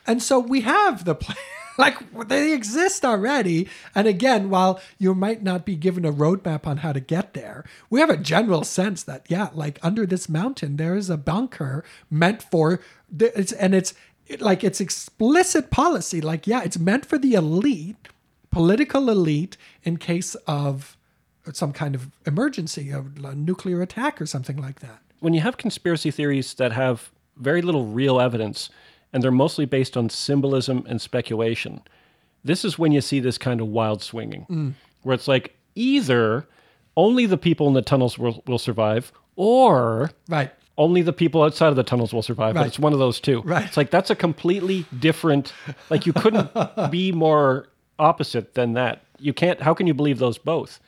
And so we have the place. Like they exist already. And again, while you might not be given a roadmap on how to get there, we have a general sense that, yeah, like under this mountain, there is a bunker meant for it's and it's it- like it's explicit policy. Like, yeah, it's meant for the elite, political elite, in case of some kind of emergency, of a nuclear attack or something like that. when you have conspiracy theories that have very little real evidence and they're mostly based on symbolism and speculation, this is when you see this kind of wild swinging, mm. where it's like either only the people in the tunnels will, will survive, or Right. only the people outside of the tunnels will survive. Right. But it's one of those two. Right. It's like that's a completely different. Like you couldn't be more opposite than that. You can't. How can you believe those both?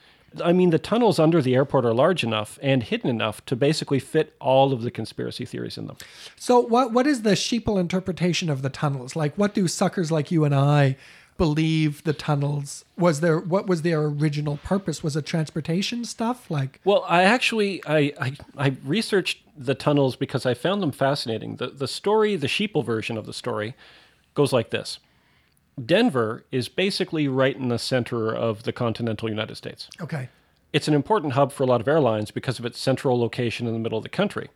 I mean, the tunnels under the airport are large enough and hidden enough to basically fit all of the conspiracy theories in them. So what what is the sheeple interpretation of the tunnels? Like what do suckers like you and I believe the tunnels was there what was their original purpose? Was it transportation stuff? Like Well, I actually I, I I researched the tunnels because I found them fascinating. The the story, the sheeple version of the story, goes like this. Denver is basically right in the center of the continental United States. okay. It's an important hub for a lot of airlines because of its central location in the middle of the country.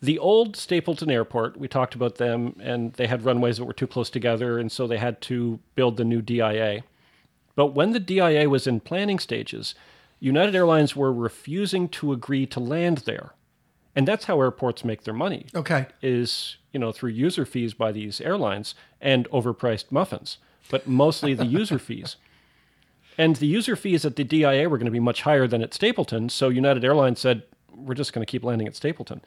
The old Stapleton Airport, we talked about them, and they had runways that were too close together, and so they had to build the new DIA. But when the DIA was in planning stages, United Airlines were refusing to agree to land there. And that's how airports make their money Okay. is you know through user fees by these airlines and overpriced muffins, but mostly the user fees. And the user fees at the DIA were going to be much higher than at Stapleton, so United Airlines said we're just going to keep landing at Stapleton.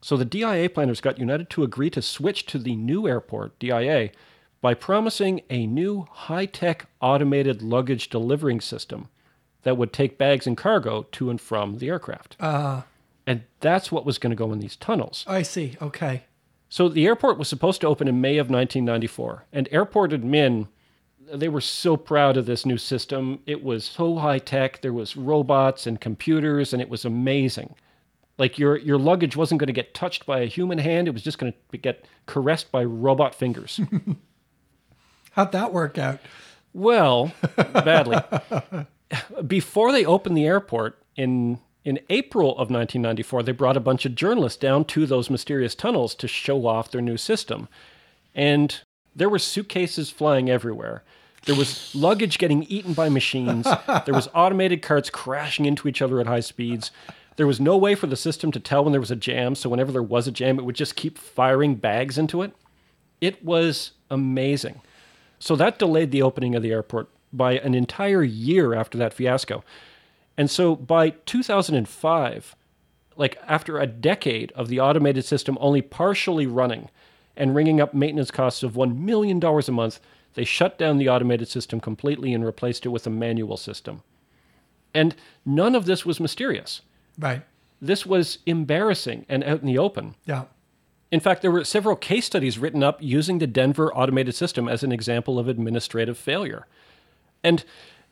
So the DIA planners got United to agree to switch to the new airport, DIA, by promising a new high-tech automated luggage delivering system that would take bags and cargo to and from the aircraft. Uh and that's what was going to go in these tunnels. I see. Okay. So the airport was supposed to open in May of 1994, and airport admin they were so proud of this new system. It was so high tech. There was robots and computers, and it was amazing. Like your your luggage wasn't going to get touched by a human hand; it was just going to get caressed by robot fingers. How'd that work out? well, badly. Before they opened the airport in in April of 1994, they brought a bunch of journalists down to those mysterious tunnels to show off their new system. And there were suitcases flying everywhere. There was luggage getting eaten by machines. There was automated carts crashing into each other at high speeds. There was no way for the system to tell when there was a jam, so whenever there was a jam, it would just keep firing bags into it. It was amazing. So that delayed the opening of the airport by an entire year after that fiasco. And so by 2005, like after a decade of the automated system only partially running and ringing up maintenance costs of $1 million a month, they shut down the automated system completely and replaced it with a manual system. And none of this was mysterious. Right. This was embarrassing and out in the open. Yeah. In fact, there were several case studies written up using the Denver automated system as an example of administrative failure. And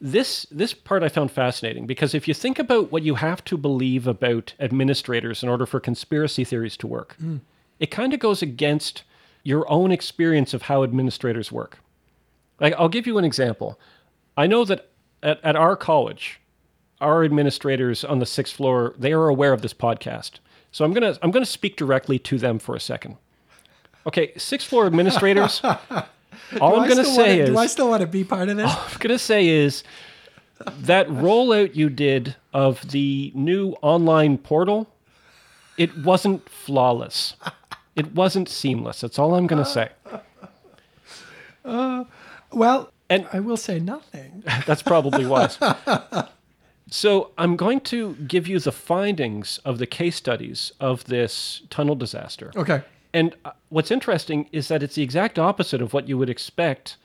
this this part I found fascinating because if you think about what you have to believe about administrators in order for conspiracy theories to work, hmm. it kind of goes against your own experience of how administrators work. Like I'll give you an example. I know that at, at our college, our administrators on the sixth floor, they are aware of this podcast. So I'm gonna I'm gonna speak directly to them for a second. Okay, sixth floor administrators. all Do I'm gonna say wanna- is do I still want to be part of this? All I'm gonna say is that rollout you did of the new online portal, it wasn't flawless. It wasn't seamless. That's all I'm gonna say. Uh, well, And- I will say nothing. That's probably wise. So I'm going to give you the findings of the case studies of this tunnel disaster. Okay. And uh, what's interesting is that it's the exact opposite of what you would expect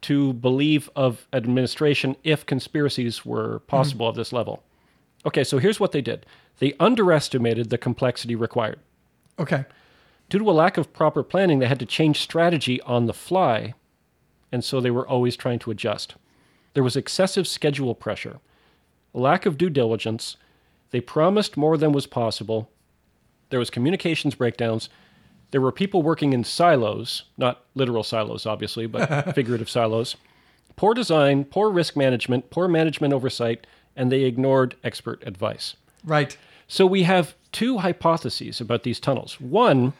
to believe of administration if conspiracies were possible of this level. Okay, so here's what they did they underestimated the complexity required. Okay. Due to a lack of proper planning, they had to change strategy on the fly, and so they were always trying to adjust. There was excessive schedule pressure, a lack of due diligence. They promised more than was possible. There was communications breakdowns. There were people working in silos, not literal silos, obviously, but figurative silos. Poor design, poor risk management, poor management oversight, and they ignored expert advice. Right. So we have two hypotheses about these tunnels. One,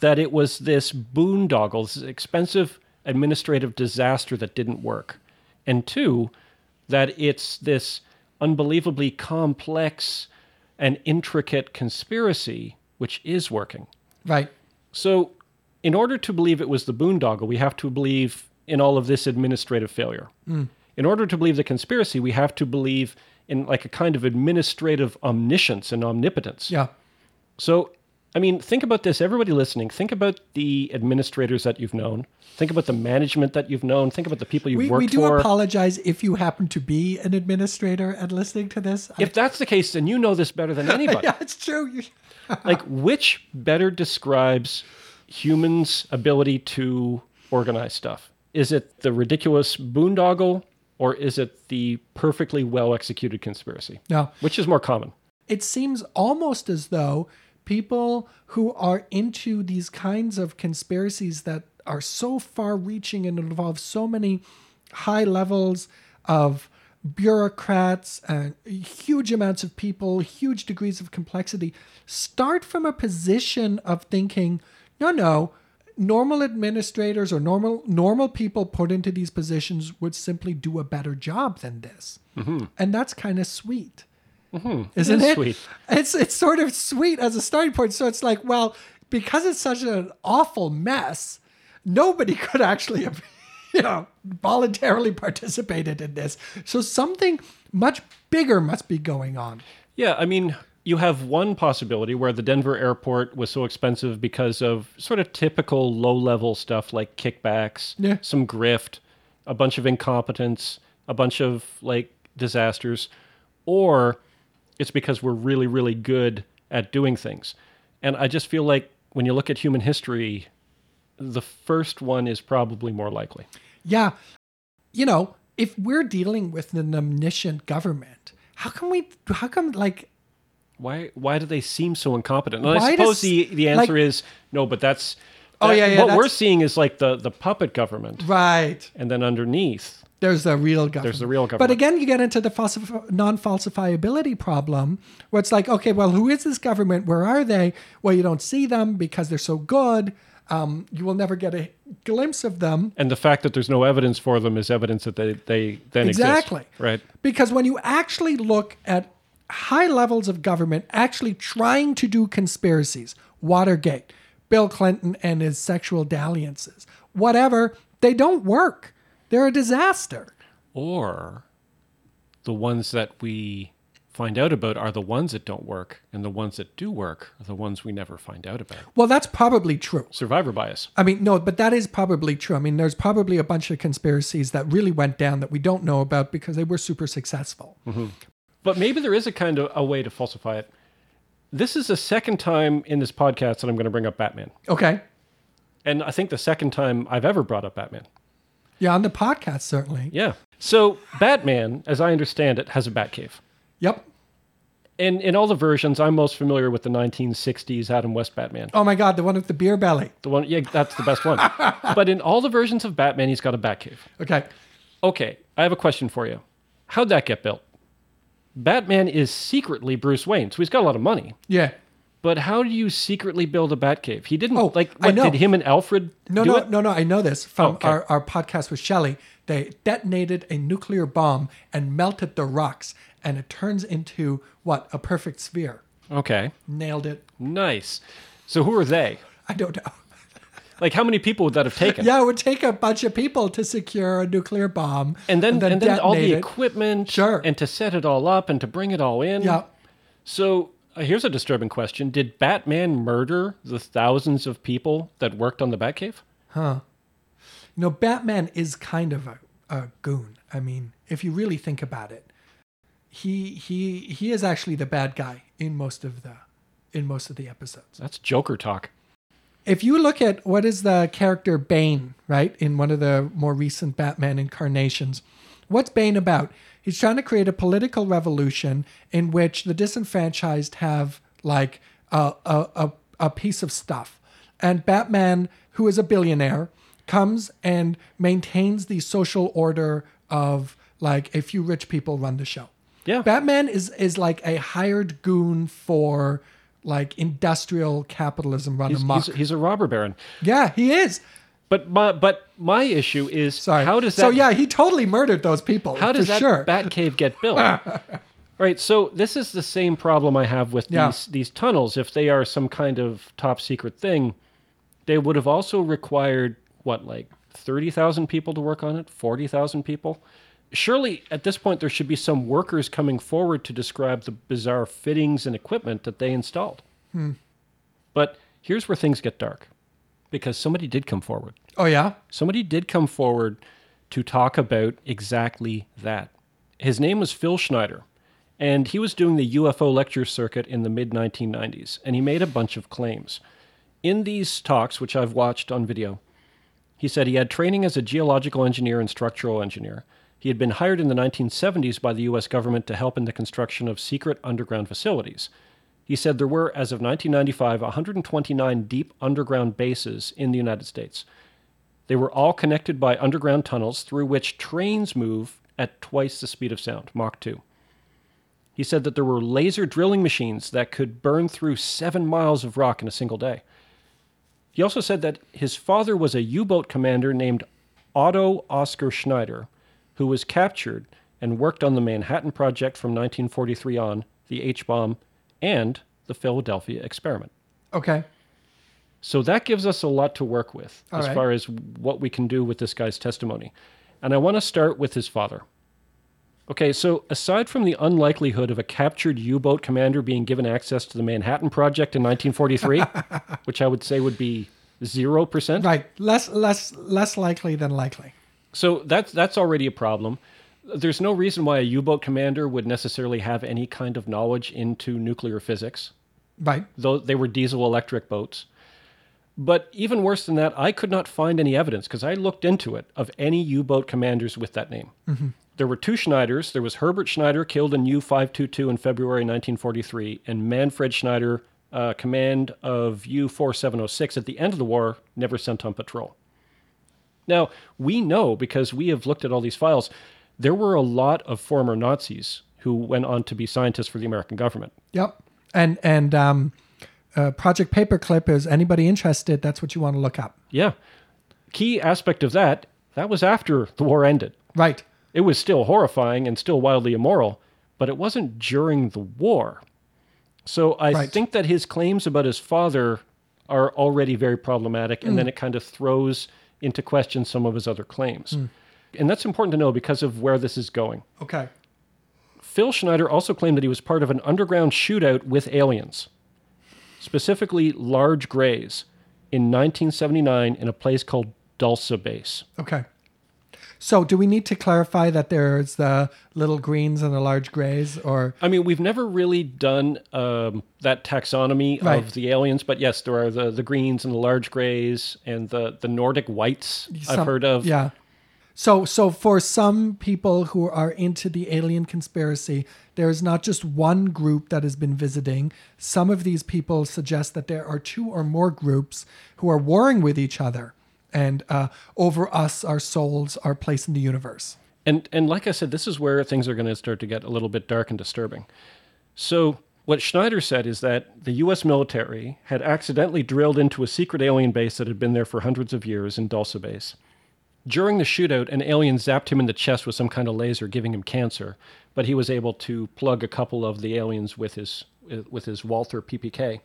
that it was this boondoggle, this expensive administrative disaster that didn't work. And two, that it's this unbelievably complex and intricate conspiracy which is working. Right. So, in order to believe it was the boondoggle, we have to believe in all of this administrative failure. Hmm. In order to believe the conspiracy, we have to believe in like a kind of administrative omniscience and omnipotence. Yeah. So, I mean, think about this. Everybody listening, think about the administrators that you've known. Think about the management that you've known. Think about the people you've We, worked we do for. apologize if you happen to be an administrator and listening to this. I- if that's the case, then you know this better than anybody. yeah, it's true. You, like which better describes humans ability to organize stuff? Is it the ridiculous boondoggle or is it the perfectly well executed conspiracy? No. which is more common? It seems almost as though people who are into these kinds of conspiracies that are so far reaching and involve so many high levels of bureaucrats and huge amounts of people, huge degrees of complexity, start from a position of thinking, no, no, normal administrators or normal normal people put into these positions would simply do a better job than this. Mm-hmm. And that's kind of sweet. Mm-hmm. Isn't is it? sweet. It's it's sort of sweet as a starting point. So it's like, well, because it's such an awful mess, nobody could actually have, you know, voluntarily participated in this. So something much bigger must be going on. yeah i mean you have one possibility where the denver airport was so expensive because of sort of typical low level stuff like kickbacks Yeah. some grift a bunch of incompetence a bunch of like disasters or it's because we're really really good at doing things and i just feel like when you look at human history the first one is probably more likely Yeah. You know, if we're dealing with an omniscient government, how come we how come like why why do they seem so incompetent and i suppose does- the, the answer like- is no but that's Oh, yeah, yeah, what we're seeing is like the the puppet government right and then underneath There's the real government. There's the real government. But again, you get into the falsif- non-falsifiability problem, where it's like, okay, well, who is this government? Where are they? Well, you don't see them because they're so good. Um, you will never get a glimpse of them and the fact that there's no evidence for them is evidence that they they then Exactly. exist right because when you actually look at high levels of government actually trying to do conspiracies, Watergate, Bill Clinton and his sexual dalliances, whatever, they don't work. They're a disaster. or the ones that we find out about are the ones that don't work and the ones that do work are the ones we never find out about Well, that's probably true. survivor bias I mean, no, but that is probably true. I mean, there's probably a bunch of conspiracies that really went down that we don't know about because they were super successful. Mm-hmm. But maybe there is a kind of a way to falsify it. This is the second time in this podcast that I'm going to bring up Batman. Okay. And I think the second time I've ever brought up Batman. Yeah, on the podcast, certainly. Yeah. So Batman, as I understand it, has a Batcave. Yep. And in all the versions, I'm most familiar with the 1960s Adam West Batman. Oh my God, the one with the beer belly. The one, yeah, that's the best one. but in all the versions of Batman, he's got a Batcave. Okay. Okay, I have a question for you. How'd that get built? Batman is secretly Bruce Wayne, so he's got a lot of money. Yeah. But how do you secretly build a Batcave? He didn't Oh, like. I know. did him and Alfred No, do no, it? no, no. I know this from Okay. our, our podcast with Shelley. They detonated a nuclear bomb and melted the rocks, and it turns into what? A perfect sphere. Okay, Nailed it. nice. So who are they? I don't know. Like, how many people would that have taken? Yeah, it would take a bunch of people to secure a nuclear bomb, And then, and then, all the it. equipment, Sure. and to set it all up and to bring it all in. Yeah. So uh, here's a disturbing question: Did Batman murder the thousands of people that worked on the Batcave? Huh. You know, Batman is kind of a, a goon. I mean, if you really think about it, he he he is actually the bad guy in most of the in most of the episodes. That's Joker talk. If you look at what is the character Bane, right, in one of the more recent Batman incarnations, what's Bane about? He's trying to create a political revolution in which the disenfranchised have like a a, a, a piece of stuff, and Batman, who is a billionaire, comes and maintains the social order of like a few rich people run the show. Yeah. Batman is is like a hired goon for like industrial capitalism run He's, amok. he's, he's a robber baron. yeah, he is. But my but my issue is Sorry. how does that So yeah, he totally murdered those people. how does that sure. Batcave get built? right. So this is the same problem I have with Yeah. these these tunnels. If they are some kind of top secret thing, they would have also required what like thirty thousand people to work on it, forty thousand people. Surely at this point there should be some workers coming forward to describe the bizarre fittings and equipment that they installed. Hmm. But here's where things get dark because somebody did come forward. Oh yeah. Somebody did come forward to talk about exactly that. His name was Phil Schneider, and he was doing the UFO lecture circuit in the mid 1990s, and he made a bunch of claims. In these talks, which I've watched on video, he said he had training as a geological engineer and structural engineer. He had been hired in the 1970s by the US government to help in the construction of secret underground facilities. He said there were, as of 1995, 129 deep underground bases in the United States. They were all connected by underground tunnels through which trains move at twice the speed of sound, Mach 2. He said that there were laser drilling machines that could burn through seven miles of rock in a single day. He also said that his father was a U boat commander named Otto Oskar Schneider, who was captured and worked on the Manhattan Project from 1943 on, the H bomb, and the Philadelphia experiment. Okay. So that gives us a lot to work with All as right. far as what we can do with this guy's testimony. And I want to start with his father. Okay, so aside from the unlikelihood of a captured U boat commander being given access to the Manhattan Project in 1943, which I would say would be 0%, Right. Less less less likely than likely. So that's, that's already a problem. There's no reason why a U boat commander would necessarily have any kind of knowledge into nuclear physics. Right. though they were diesel electric boats. But even worse than that, I could not find any evidence because I looked into it of any U boat commanders with that name. There were two Schneiders. There was Herbert Schneider, killed in U 522 in February 1943, and Manfred Schneider, uh, command of U 4706 at the end of the war, never sent on patrol. Now, we know because we have looked at all these files, there were a lot of former Nazis who went on to be scientists for the American government. Yep. And and um, uh, Project Paperclip is anybody interested? That's what you want to look up. Yeah. Key aspect of that, that was after the war ended. Right. It was still horrifying and still wildly immoral, but it wasn't during the war. So I Right. think that his claims about his father are already very problematic, and then it kind of throws into question some of his other claims. Hmm. And that's important to know because of where this is going. Okay. Phil Schneider also claimed that he was part of an underground shootout with aliens, specifically large grays, in 1979 in a place called Dulce Base. Okay. So, do we need to clarify that there's the little greens and the large grays, or I mean, we've never really done um, that taxonomy Right. of the aliens, but yes, there are the, the greens and the large grays and the, the Nordic whites I've heard of. Yeah. So, so for some people who are into the alien conspiracy, there is not just one group that has been visiting. Some of these people suggest that there are two or more groups who are warring with each other and uh, over us, our souls, our place in the universe. And and like I said, this is where things are going to start to get a little bit dark and disturbing. So what Schneider said is that the U.S. military had accidentally drilled into a secret alien base that had been there for hundreds of years in Dulce Base. During the shootout, an alien zapped him in the chest with some kind of laser, giving him cancer. But he was able to plug a couple of the aliens with his with his Walther PPK.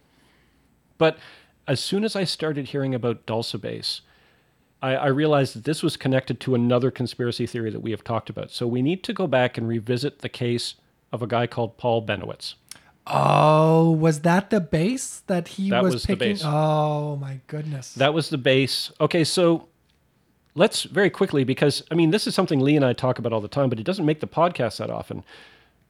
But as soon as I started hearing about Dulce Base, I, I realized that this was connected to another conspiracy theory that we have talked about. So we need to go back and revisit the case of a guy called Paul Bennewitz. Oh, was that the base that he That was, was the picking? base. Oh my goodness. That was the base. Okay, so let's very quickly, because I mean, this is something Lee and I talk about all the time, but it doesn't make the podcast that often.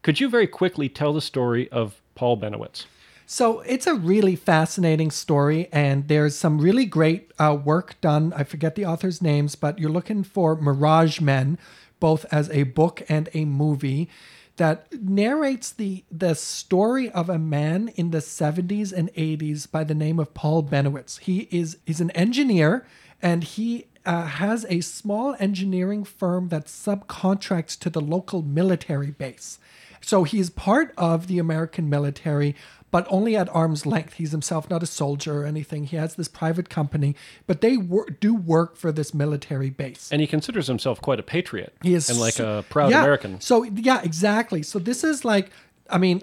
Could you very quickly tell the story of Paul Bennewitz? So it's a really fascinating story, and there's some really great uh, work done. I forget the authors' names, but you're looking for Mirage Men, both as a book and a movie, that narrates the the story of a man in the 70s and 80s by the name of Paul Bennewitz. He is he's an engineer, and he uh, has a small engineering firm that subcontracts to the local military base. So he's part of the American military, but only at arm's length. He's himself not a soldier or anything. He has this private company, but they wor- do work for this military base. And he considers himself quite a patriot He is and like a proud Yeah. American. So yeah, exactly. So this is like, I mean,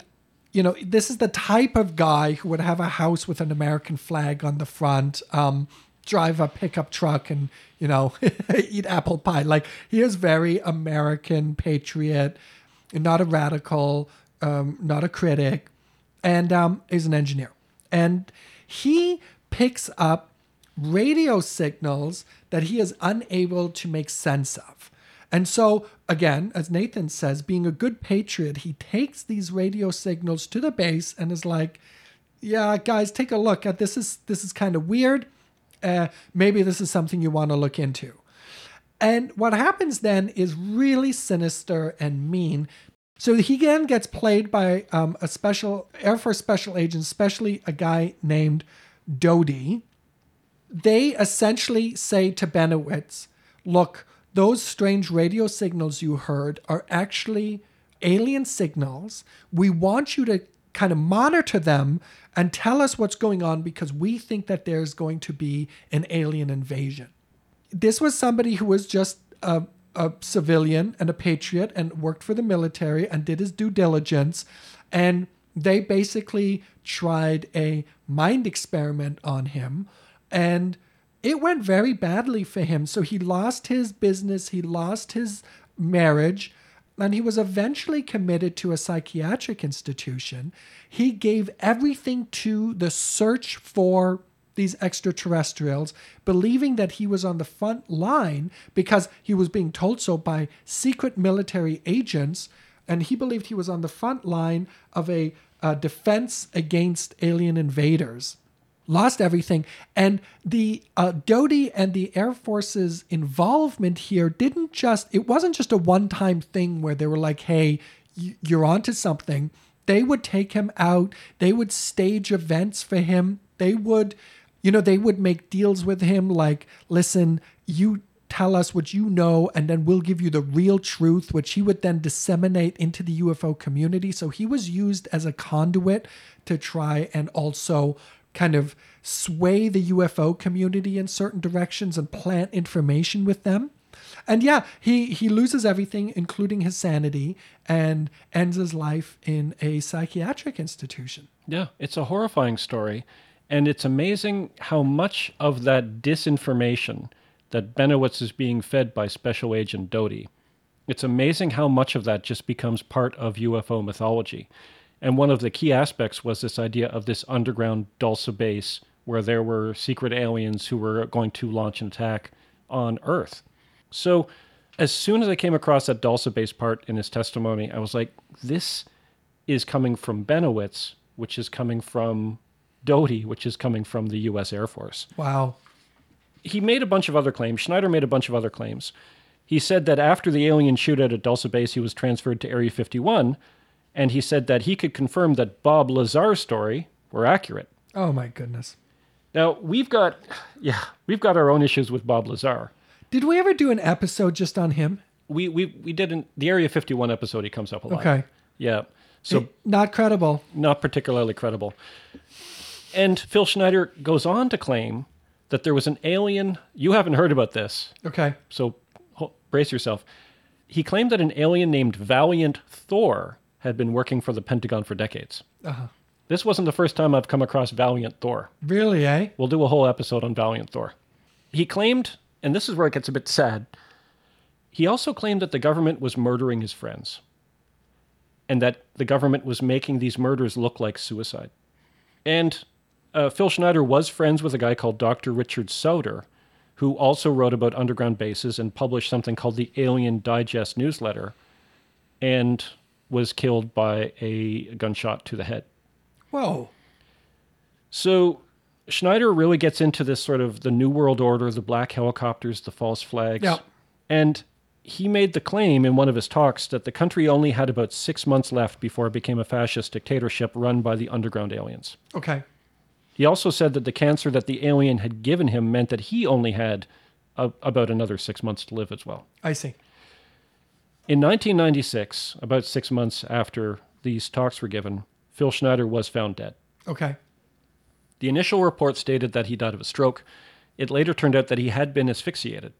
you know, this is the type of guy who would have a house with an American flag on the front, um, drive a pickup truck, and you know, eat apple pie. Like he is very American patriot, not a radical, um, not a critic, and um, is an engineer. And he picks up radio signals that he is unable to make sense of. And so, again, as Nathan says, being a good patriot, he takes these radio signals to the base and is like, "Yeah, guys, take a look at this. Is this is kind of weird? Uh, maybe this is something you want to look into." And what happens then is really sinister and mean. So he again gets played by um, a special Air Force special agent, especially a guy named Doty. They essentially say to Bennewitz, look, those strange radio signals you heard are actually alien signals. We want you to kind of monitor them and tell us what's going on because we think that there's going to be an alien invasion. This was somebody who was just a, a civilian and a patriot and worked for the military and did his due diligence. And they basically tried a mind experiment on him. And it went very badly for him. So he lost his business, he lost his marriage, and he was eventually committed to a psychiatric institution. He gave everything to the search for these extraterrestrials, believing that he was on the front line because he was being told so by secret military agents, and he believed he was on the front line of a, a defense against alien invaders lost everything. And the uh, Doty and the Air Force's involvement here didn't just, it wasn't just a one time thing where they were like, hey, you're onto something. They would take him out, they would stage events for him, they would, you know, they would make deals with him like, listen, you tell us what you know, and then we'll give you the real truth, which he would then disseminate into the UFO community. So he was used as a conduit to try and also kind of sway the UFO community in certain directions and plant information with them. And yeah, he he loses everything, including his sanity, and ends his life in a psychiatric institution. Yeah, it's a horrifying story, and it's amazing how much of that disinformation that Bennewitz is being fed by Special Agent Doty. It's amazing how much of that just becomes part of UFO mythology. And one of the key aspects was this idea of this underground Dulce base where there were secret aliens who were going to launch an attack on Earth. So, as soon as I came across that Dulce base part in his testimony, I was like, this is coming from Bennewitz, which is coming from Doty, which is coming from the U.S. Air Force. Wow. He made a bunch of other claims. Schneider made a bunch of other claims. He said that after the alien shootout at Dulce base, he was transferred to Area 51, and he said that he could confirm that Bob Lazar's story were accurate. Oh my goodness. Now we've got, yeah, we've got our own issues with Bob Lazar. Did we ever do an episode just on him? We we we did in the Area 51 episode. He comes up a lot. Okay. Yeah. So Eh, not credible. not particularly credible. And Phil Schneider goes on to claim that there was an alien. You haven't heard about this, Okay. so ho- brace yourself. He claimed that an alien named Valiant Thor had been working for the Pentagon for decades. Uh-huh. This wasn't the first time I've come across Valiant Thor. Really, eh? We'll do a whole episode on Valiant Thor. He claimed, and this is where it gets a bit sad, he also claimed that the government was murdering his friends and that the government was making these murders look like suicide. And uh, Phil Schneider was friends with a guy called Dr. Richard Sauder, who also wrote about underground bases and published something called the Alien Digest newsletter and was killed by a gunshot to the head. Whoa. So Schneider really gets into this sort of the New World Order, the black helicopters, the false flags. Yeah. And he made the claim in one of his talks that the country only had about six months left before it became a fascist dictatorship run by the underground aliens. Okay. He also said that the cancer that the alien had given him meant that he only had a, about another six months to live as well. I see. In 1996, about six months after these talks were given, Phil Schneider was found dead. Okay. The initial report stated that he died of a stroke. It later turned out that he had been asphyxiated.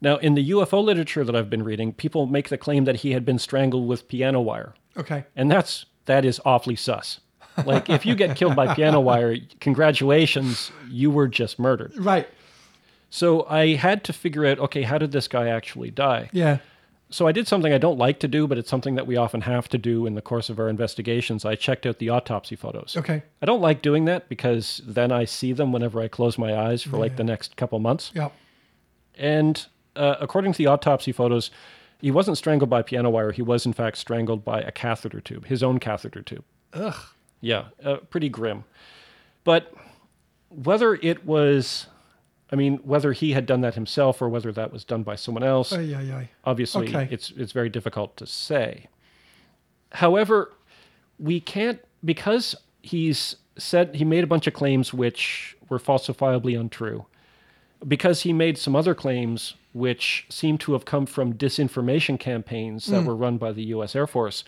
Now, in the UFO literature that I've been reading, people make the claim that he had been strangled with piano wire, Okay. and that's that is awfully sus. Like if you get killed by piano wire, congratulations, you were just murdered. Right. So I had to figure out, okay, how did this guy actually die? Yeah. So I did something I don't like to do, but it's something that we often have to do in the course of our investigations. I checked out the autopsy photos. Okay. I don't like doing that because then I see them whenever I close my eyes for like the next couple months. Yeah. And uh, according to the autopsy photos, he wasn't strangled by piano wire. He was, in fact, strangled by a catheter tube, his own catheter tube. Ugh. Yeah, uh, pretty grim. But whether it was, I mean, whether he had done that himself or whether that was done by someone else, Ay, ay, ay. obviously Okay. it's it's very difficult to say. However, we can't because he's said he made a bunch of claims which were falsifiably untrue. Because he made some other claims which seem to have come from disinformation campaigns that were run by the U.S. Air Force.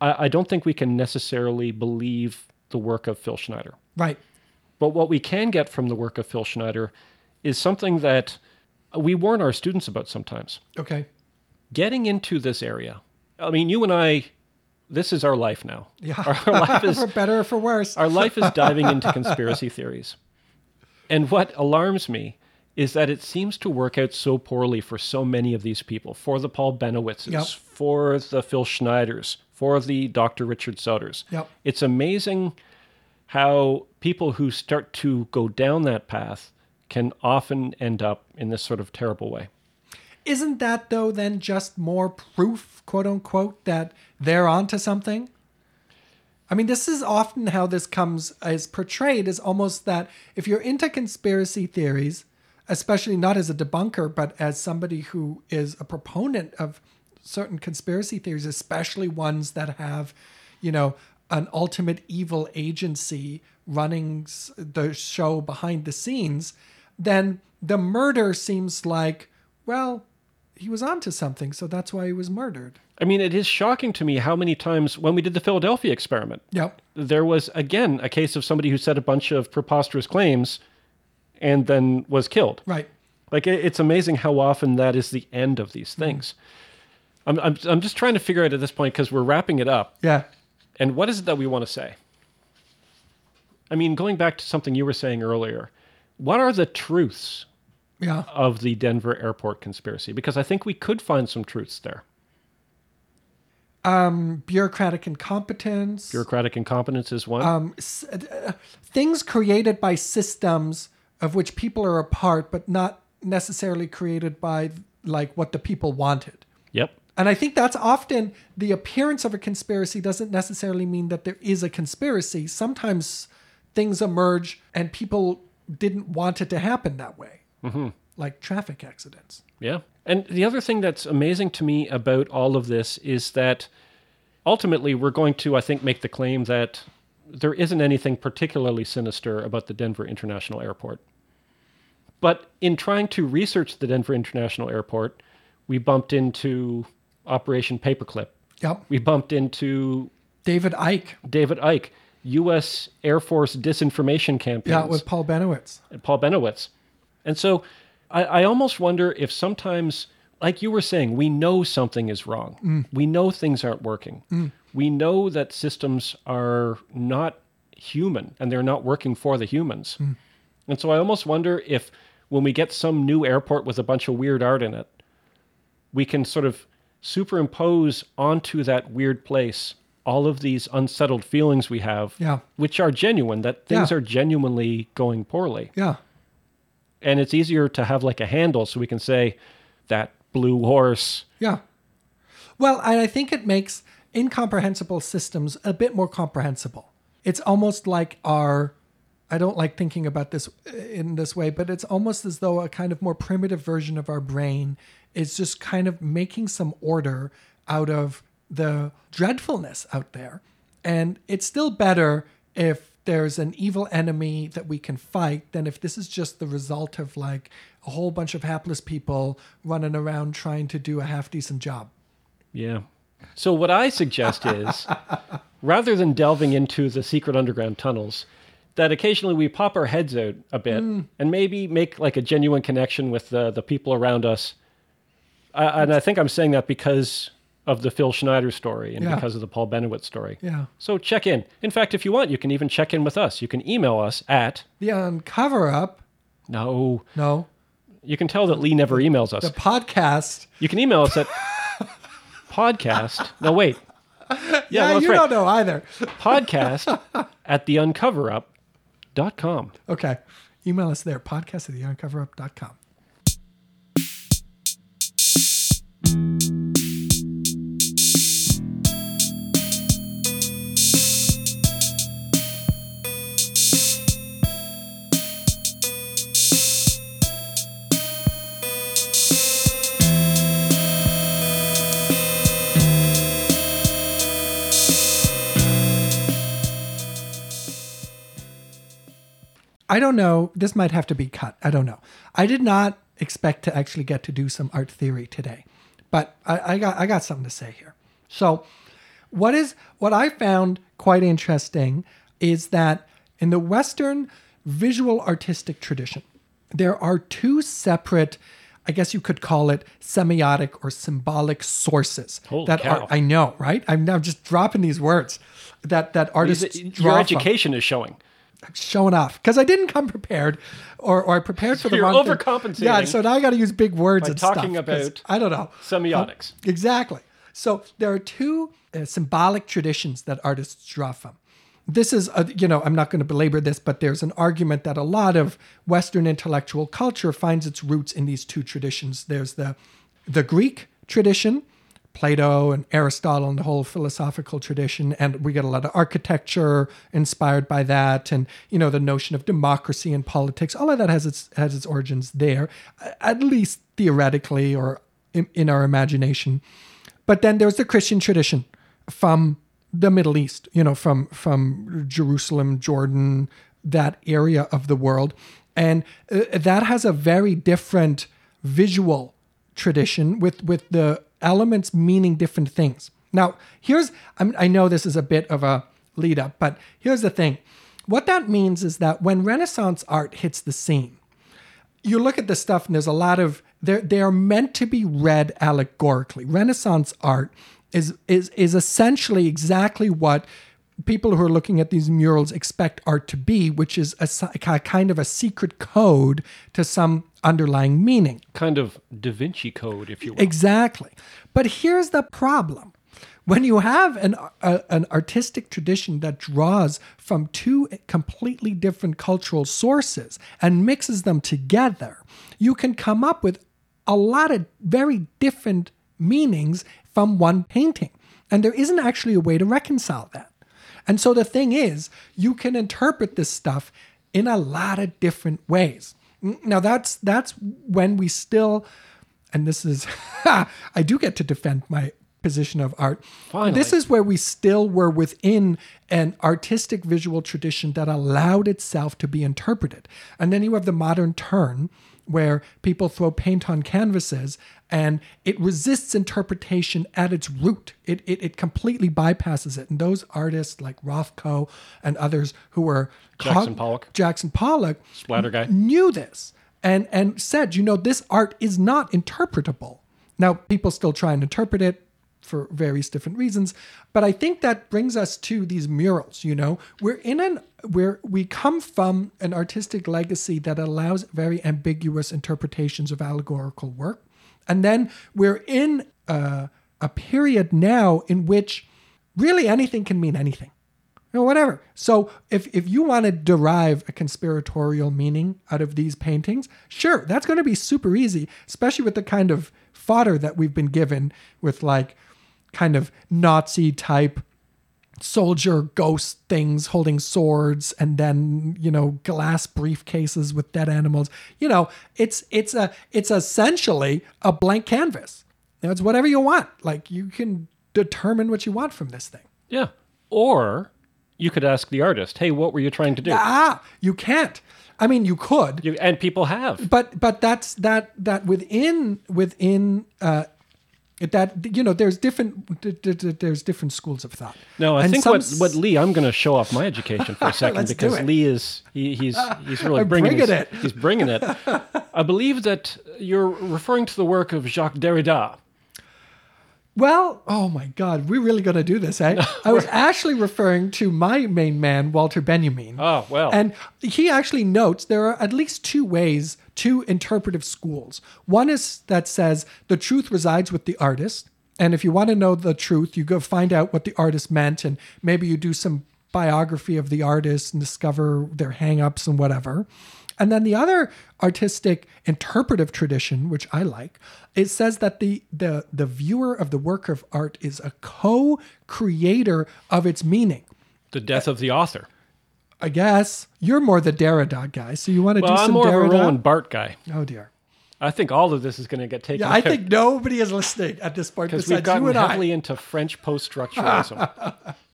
I, I don't think we can necessarily believe the work of Phil Schneider. Right. But what we can get from the work of Phil Schneider is something that we warn our students about sometimes. Okay. Getting into this area. I mean, you and I, this is our life now. Yeah. Our, our life is for better or for worse. our life is diving into conspiracy theories. And what alarms me is that it seems to work out so poorly for so many of these people, for the Paul Bennewitzes, Yep. for the Phil Schneiders, for the Dr. Richard Sauders. Yep. It's amazing how people who start to go down that path can often end up in this sort of terrible way. Isn't that though then just more proof, quote unquote, that they're onto something? I mean, this is often how this comes as portrayed is almost that if you're into conspiracy theories, especially not as a debunker, but as somebody who is a proponent of certain conspiracy theories, especially ones that have, you know, an ultimate evil agency running the show behind the scenes, then the murder seems like, well, he was onto something, so that's why he was murdered. I mean, it is shocking to me how many times when we did the Philadelphia experiment, Yep. there was again a case of somebody who said a bunch of preposterous claims and then was killed. Right. Like it's amazing how often that is the end of these things. Mm-hmm. I'm, I'm, I'm just trying to figure out at this point because we're wrapping it up. Yeah. And what is it that we want to say? I mean, going back to something you were saying earlier, what are the truths Yeah. of the Denver airport conspiracy? Because I think we could find some truths there. Bureaucratic incompetence. Bureaucratic incompetence is one. um, s- uh, things created by systems of which people are a part, but not necessarily created by like what the people wanted. yep. And I think that's often the appearance of a conspiracy doesn't necessarily mean that there is a conspiracy. Sometimes things emerge and people didn't want it to happen that way, mm-hmm. like traffic accidents. Yeah. And the other thing that's amazing to me about all of this is that ultimately we're going to, I think, make the claim that there isn't anything particularly sinister about the Denver International Airport. But in trying to research the Denver International Airport, we bumped into Operation Paperclip. Yep. We bumped into David Icke. David Icke, U.S. Air Force disinformation campaign. Yeah, with Paul Bennewitz. and Paul Bennewitz. And so I, I almost wonder if sometimes, like you were saying, we know something is wrong. Mm. We know things aren't working. Mm. We know that systems are not human and they're not working for the humans. Mm. And so I almost wonder if when we get some new airport with a bunch of weird art in it, we can sort of superimpose onto that weird place all of these unsettled feelings we have, Yeah. which are genuine, that things Yeah. are genuinely going poorly. Yeah. And it's easier to have like a handle so we can say that blue horse. Yeah. Well, and I think it makes incomprehensible systems a bit more comprehensible. It's almost like our I don't like thinking about this uh, in this way, but it's almost as though a kind of more primitive version of our brain is just kind of making some order out of the dreadfulness out there. And it's still better if there's an evil enemy that we can fight than if this is just the result of like a whole bunch of hapless people running around trying to do a half decent job. Yeah. So what I suggest is rather than delving into the secret underground tunnels, that occasionally we pop our heads out a bit mm. and maybe make like a genuine connection with the, the people around us. Uh, and I think I'm saying that because of the Phil Schneider story and Yeah. because of the Paul Bennewitz story. Yeah. So check in. In fact, if you want, you can even check in with us. You can email us at The uncover up, no, no. You can tell that Lee never emails us. The podcast. You can email us at podcast. No, wait. Yeah, Yeah, no, you right. don't know either. Podcast at theuncoverup.com. Okay. Email us there, podcast at theuncoverup.com. I don't know. This might have to be cut. I don't know. I did not expect to actually get to do some art theory today, but I, I got I got something to say here. So, what is what I found quite interesting is that in the Western visual artistic tradition, there are two separate, I guess you could call it semiotic or symbolic sources Holy that cow. are. I know, right? I'm now just dropping these words that that artists Your draw from education is showing. Showing off because I didn't come prepared, or, or I prepared for the You're wrong. thing. overcompensating Yeah, so now I got to use big words by and talking stuff, about I don't know Semiotics. exactly. So there are two uh, symbolic traditions that artists draw from. This is, a, you know, I'm not going to belabor this, but there's an argument that a lot of Western intellectual culture finds its roots in these two traditions. There's the the Greek tradition, Plato and Aristotle and the whole philosophical tradition, and we get a lot of architecture inspired by that, and you know the notion of democracy and politics. All of that has its has its origins there, at least theoretically or in, in our imagination. But then there's the Christian tradition from the Middle East, you know, from from Jerusalem, Jordan, that area of the world, and uh, that has a very different visual tradition with with the elements meaning different things. Now, here's I'm, know this is a bit of a lead up, but here's the thing. What that means is that when Renaissance art hits the scene, you look at the stuff and there's a lot of they're they are meant to be read allegorically. Renaissance art is is is essentially exactly what people who are looking at these murals expect art to be, which is a, a kind of a secret code to some underlying meaning. Kind of Da Vinci Code, if you will. Exactly. But here's the problem. When you have an, a, an artistic tradition that draws from two completely different cultural sources and mixes them together, you can come up with a lot of very different meanings from one painting. And there isn't actually a way to reconcile that. And so the thing is, you can interpret this stuff in a lot of different ways. Now that's that's when we still and this is I do get to defend my position of art. Finally. This is where we still were within an artistic visual tradition that allowed itself to be interpreted. And then you have the modern turn where people throw paint on canvases and it resists interpretation at its root. It, it, it completely bypasses it. And those artists like Rothko and others who were Jackson Pollock. Jackson Pollock Splatter guy. knew this and and said, you know, this art is not interpretable. Now, people still try and interpret it for various different reasons, but I think that brings us to these murals, you know. We're in an where we come from an artistic legacy that allows very ambiguous interpretations of allegorical work. And then we're in a, a period now in which really anything can mean anything or whatever. So if if you want to derive a conspiratorial meaning out of these paintings, sure, that's going to be super easy, especially with the kind of fodder that we've been given with like kind of Nazi type soldier ghost things holding swords and then you know glass briefcases with dead animals you know it's it's a it's essentially a blank canvas know, it's whatever you want like you can determine what you want from this thing Yeah. Or you could ask the artist, hey, what were you trying to do? Ah, you can't. I mean, you could, You, and people have. but but that's that that within within uh, that you know there's different there's different schools of thought. No, I And think what, what Lee, I'm going to show off my education for a second because. Lee is he, he's he's really bringing, bringing his- it. He's bringing it. I believe that you're referring to the work of Jacques Derrida. Well, oh my God, we're really going to do this, eh? I was actually referring to my main man, Walter Benjamin. Oh well, And he actually notes there are at least two ways two interpretive schools. One is that says the truth resides with the artist. And if you want to know the truth, you go find out what the artist meant and maybe you do some biography of the artist and discover their hangups and whatever. And then the other artistic interpretive tradition, which I like, it says that the the the viewer of the work of art is a co-creator of its meaning. The death of the author. I guess you're more the Derrida guy, so you want to Well, do I'm some more Derrida? of a Roland Barthes guy. Oh dear. I think all of this is going to get taken Yeah, I think nobody is listening at this point because we've gotten heavily I. into French post-structuralism.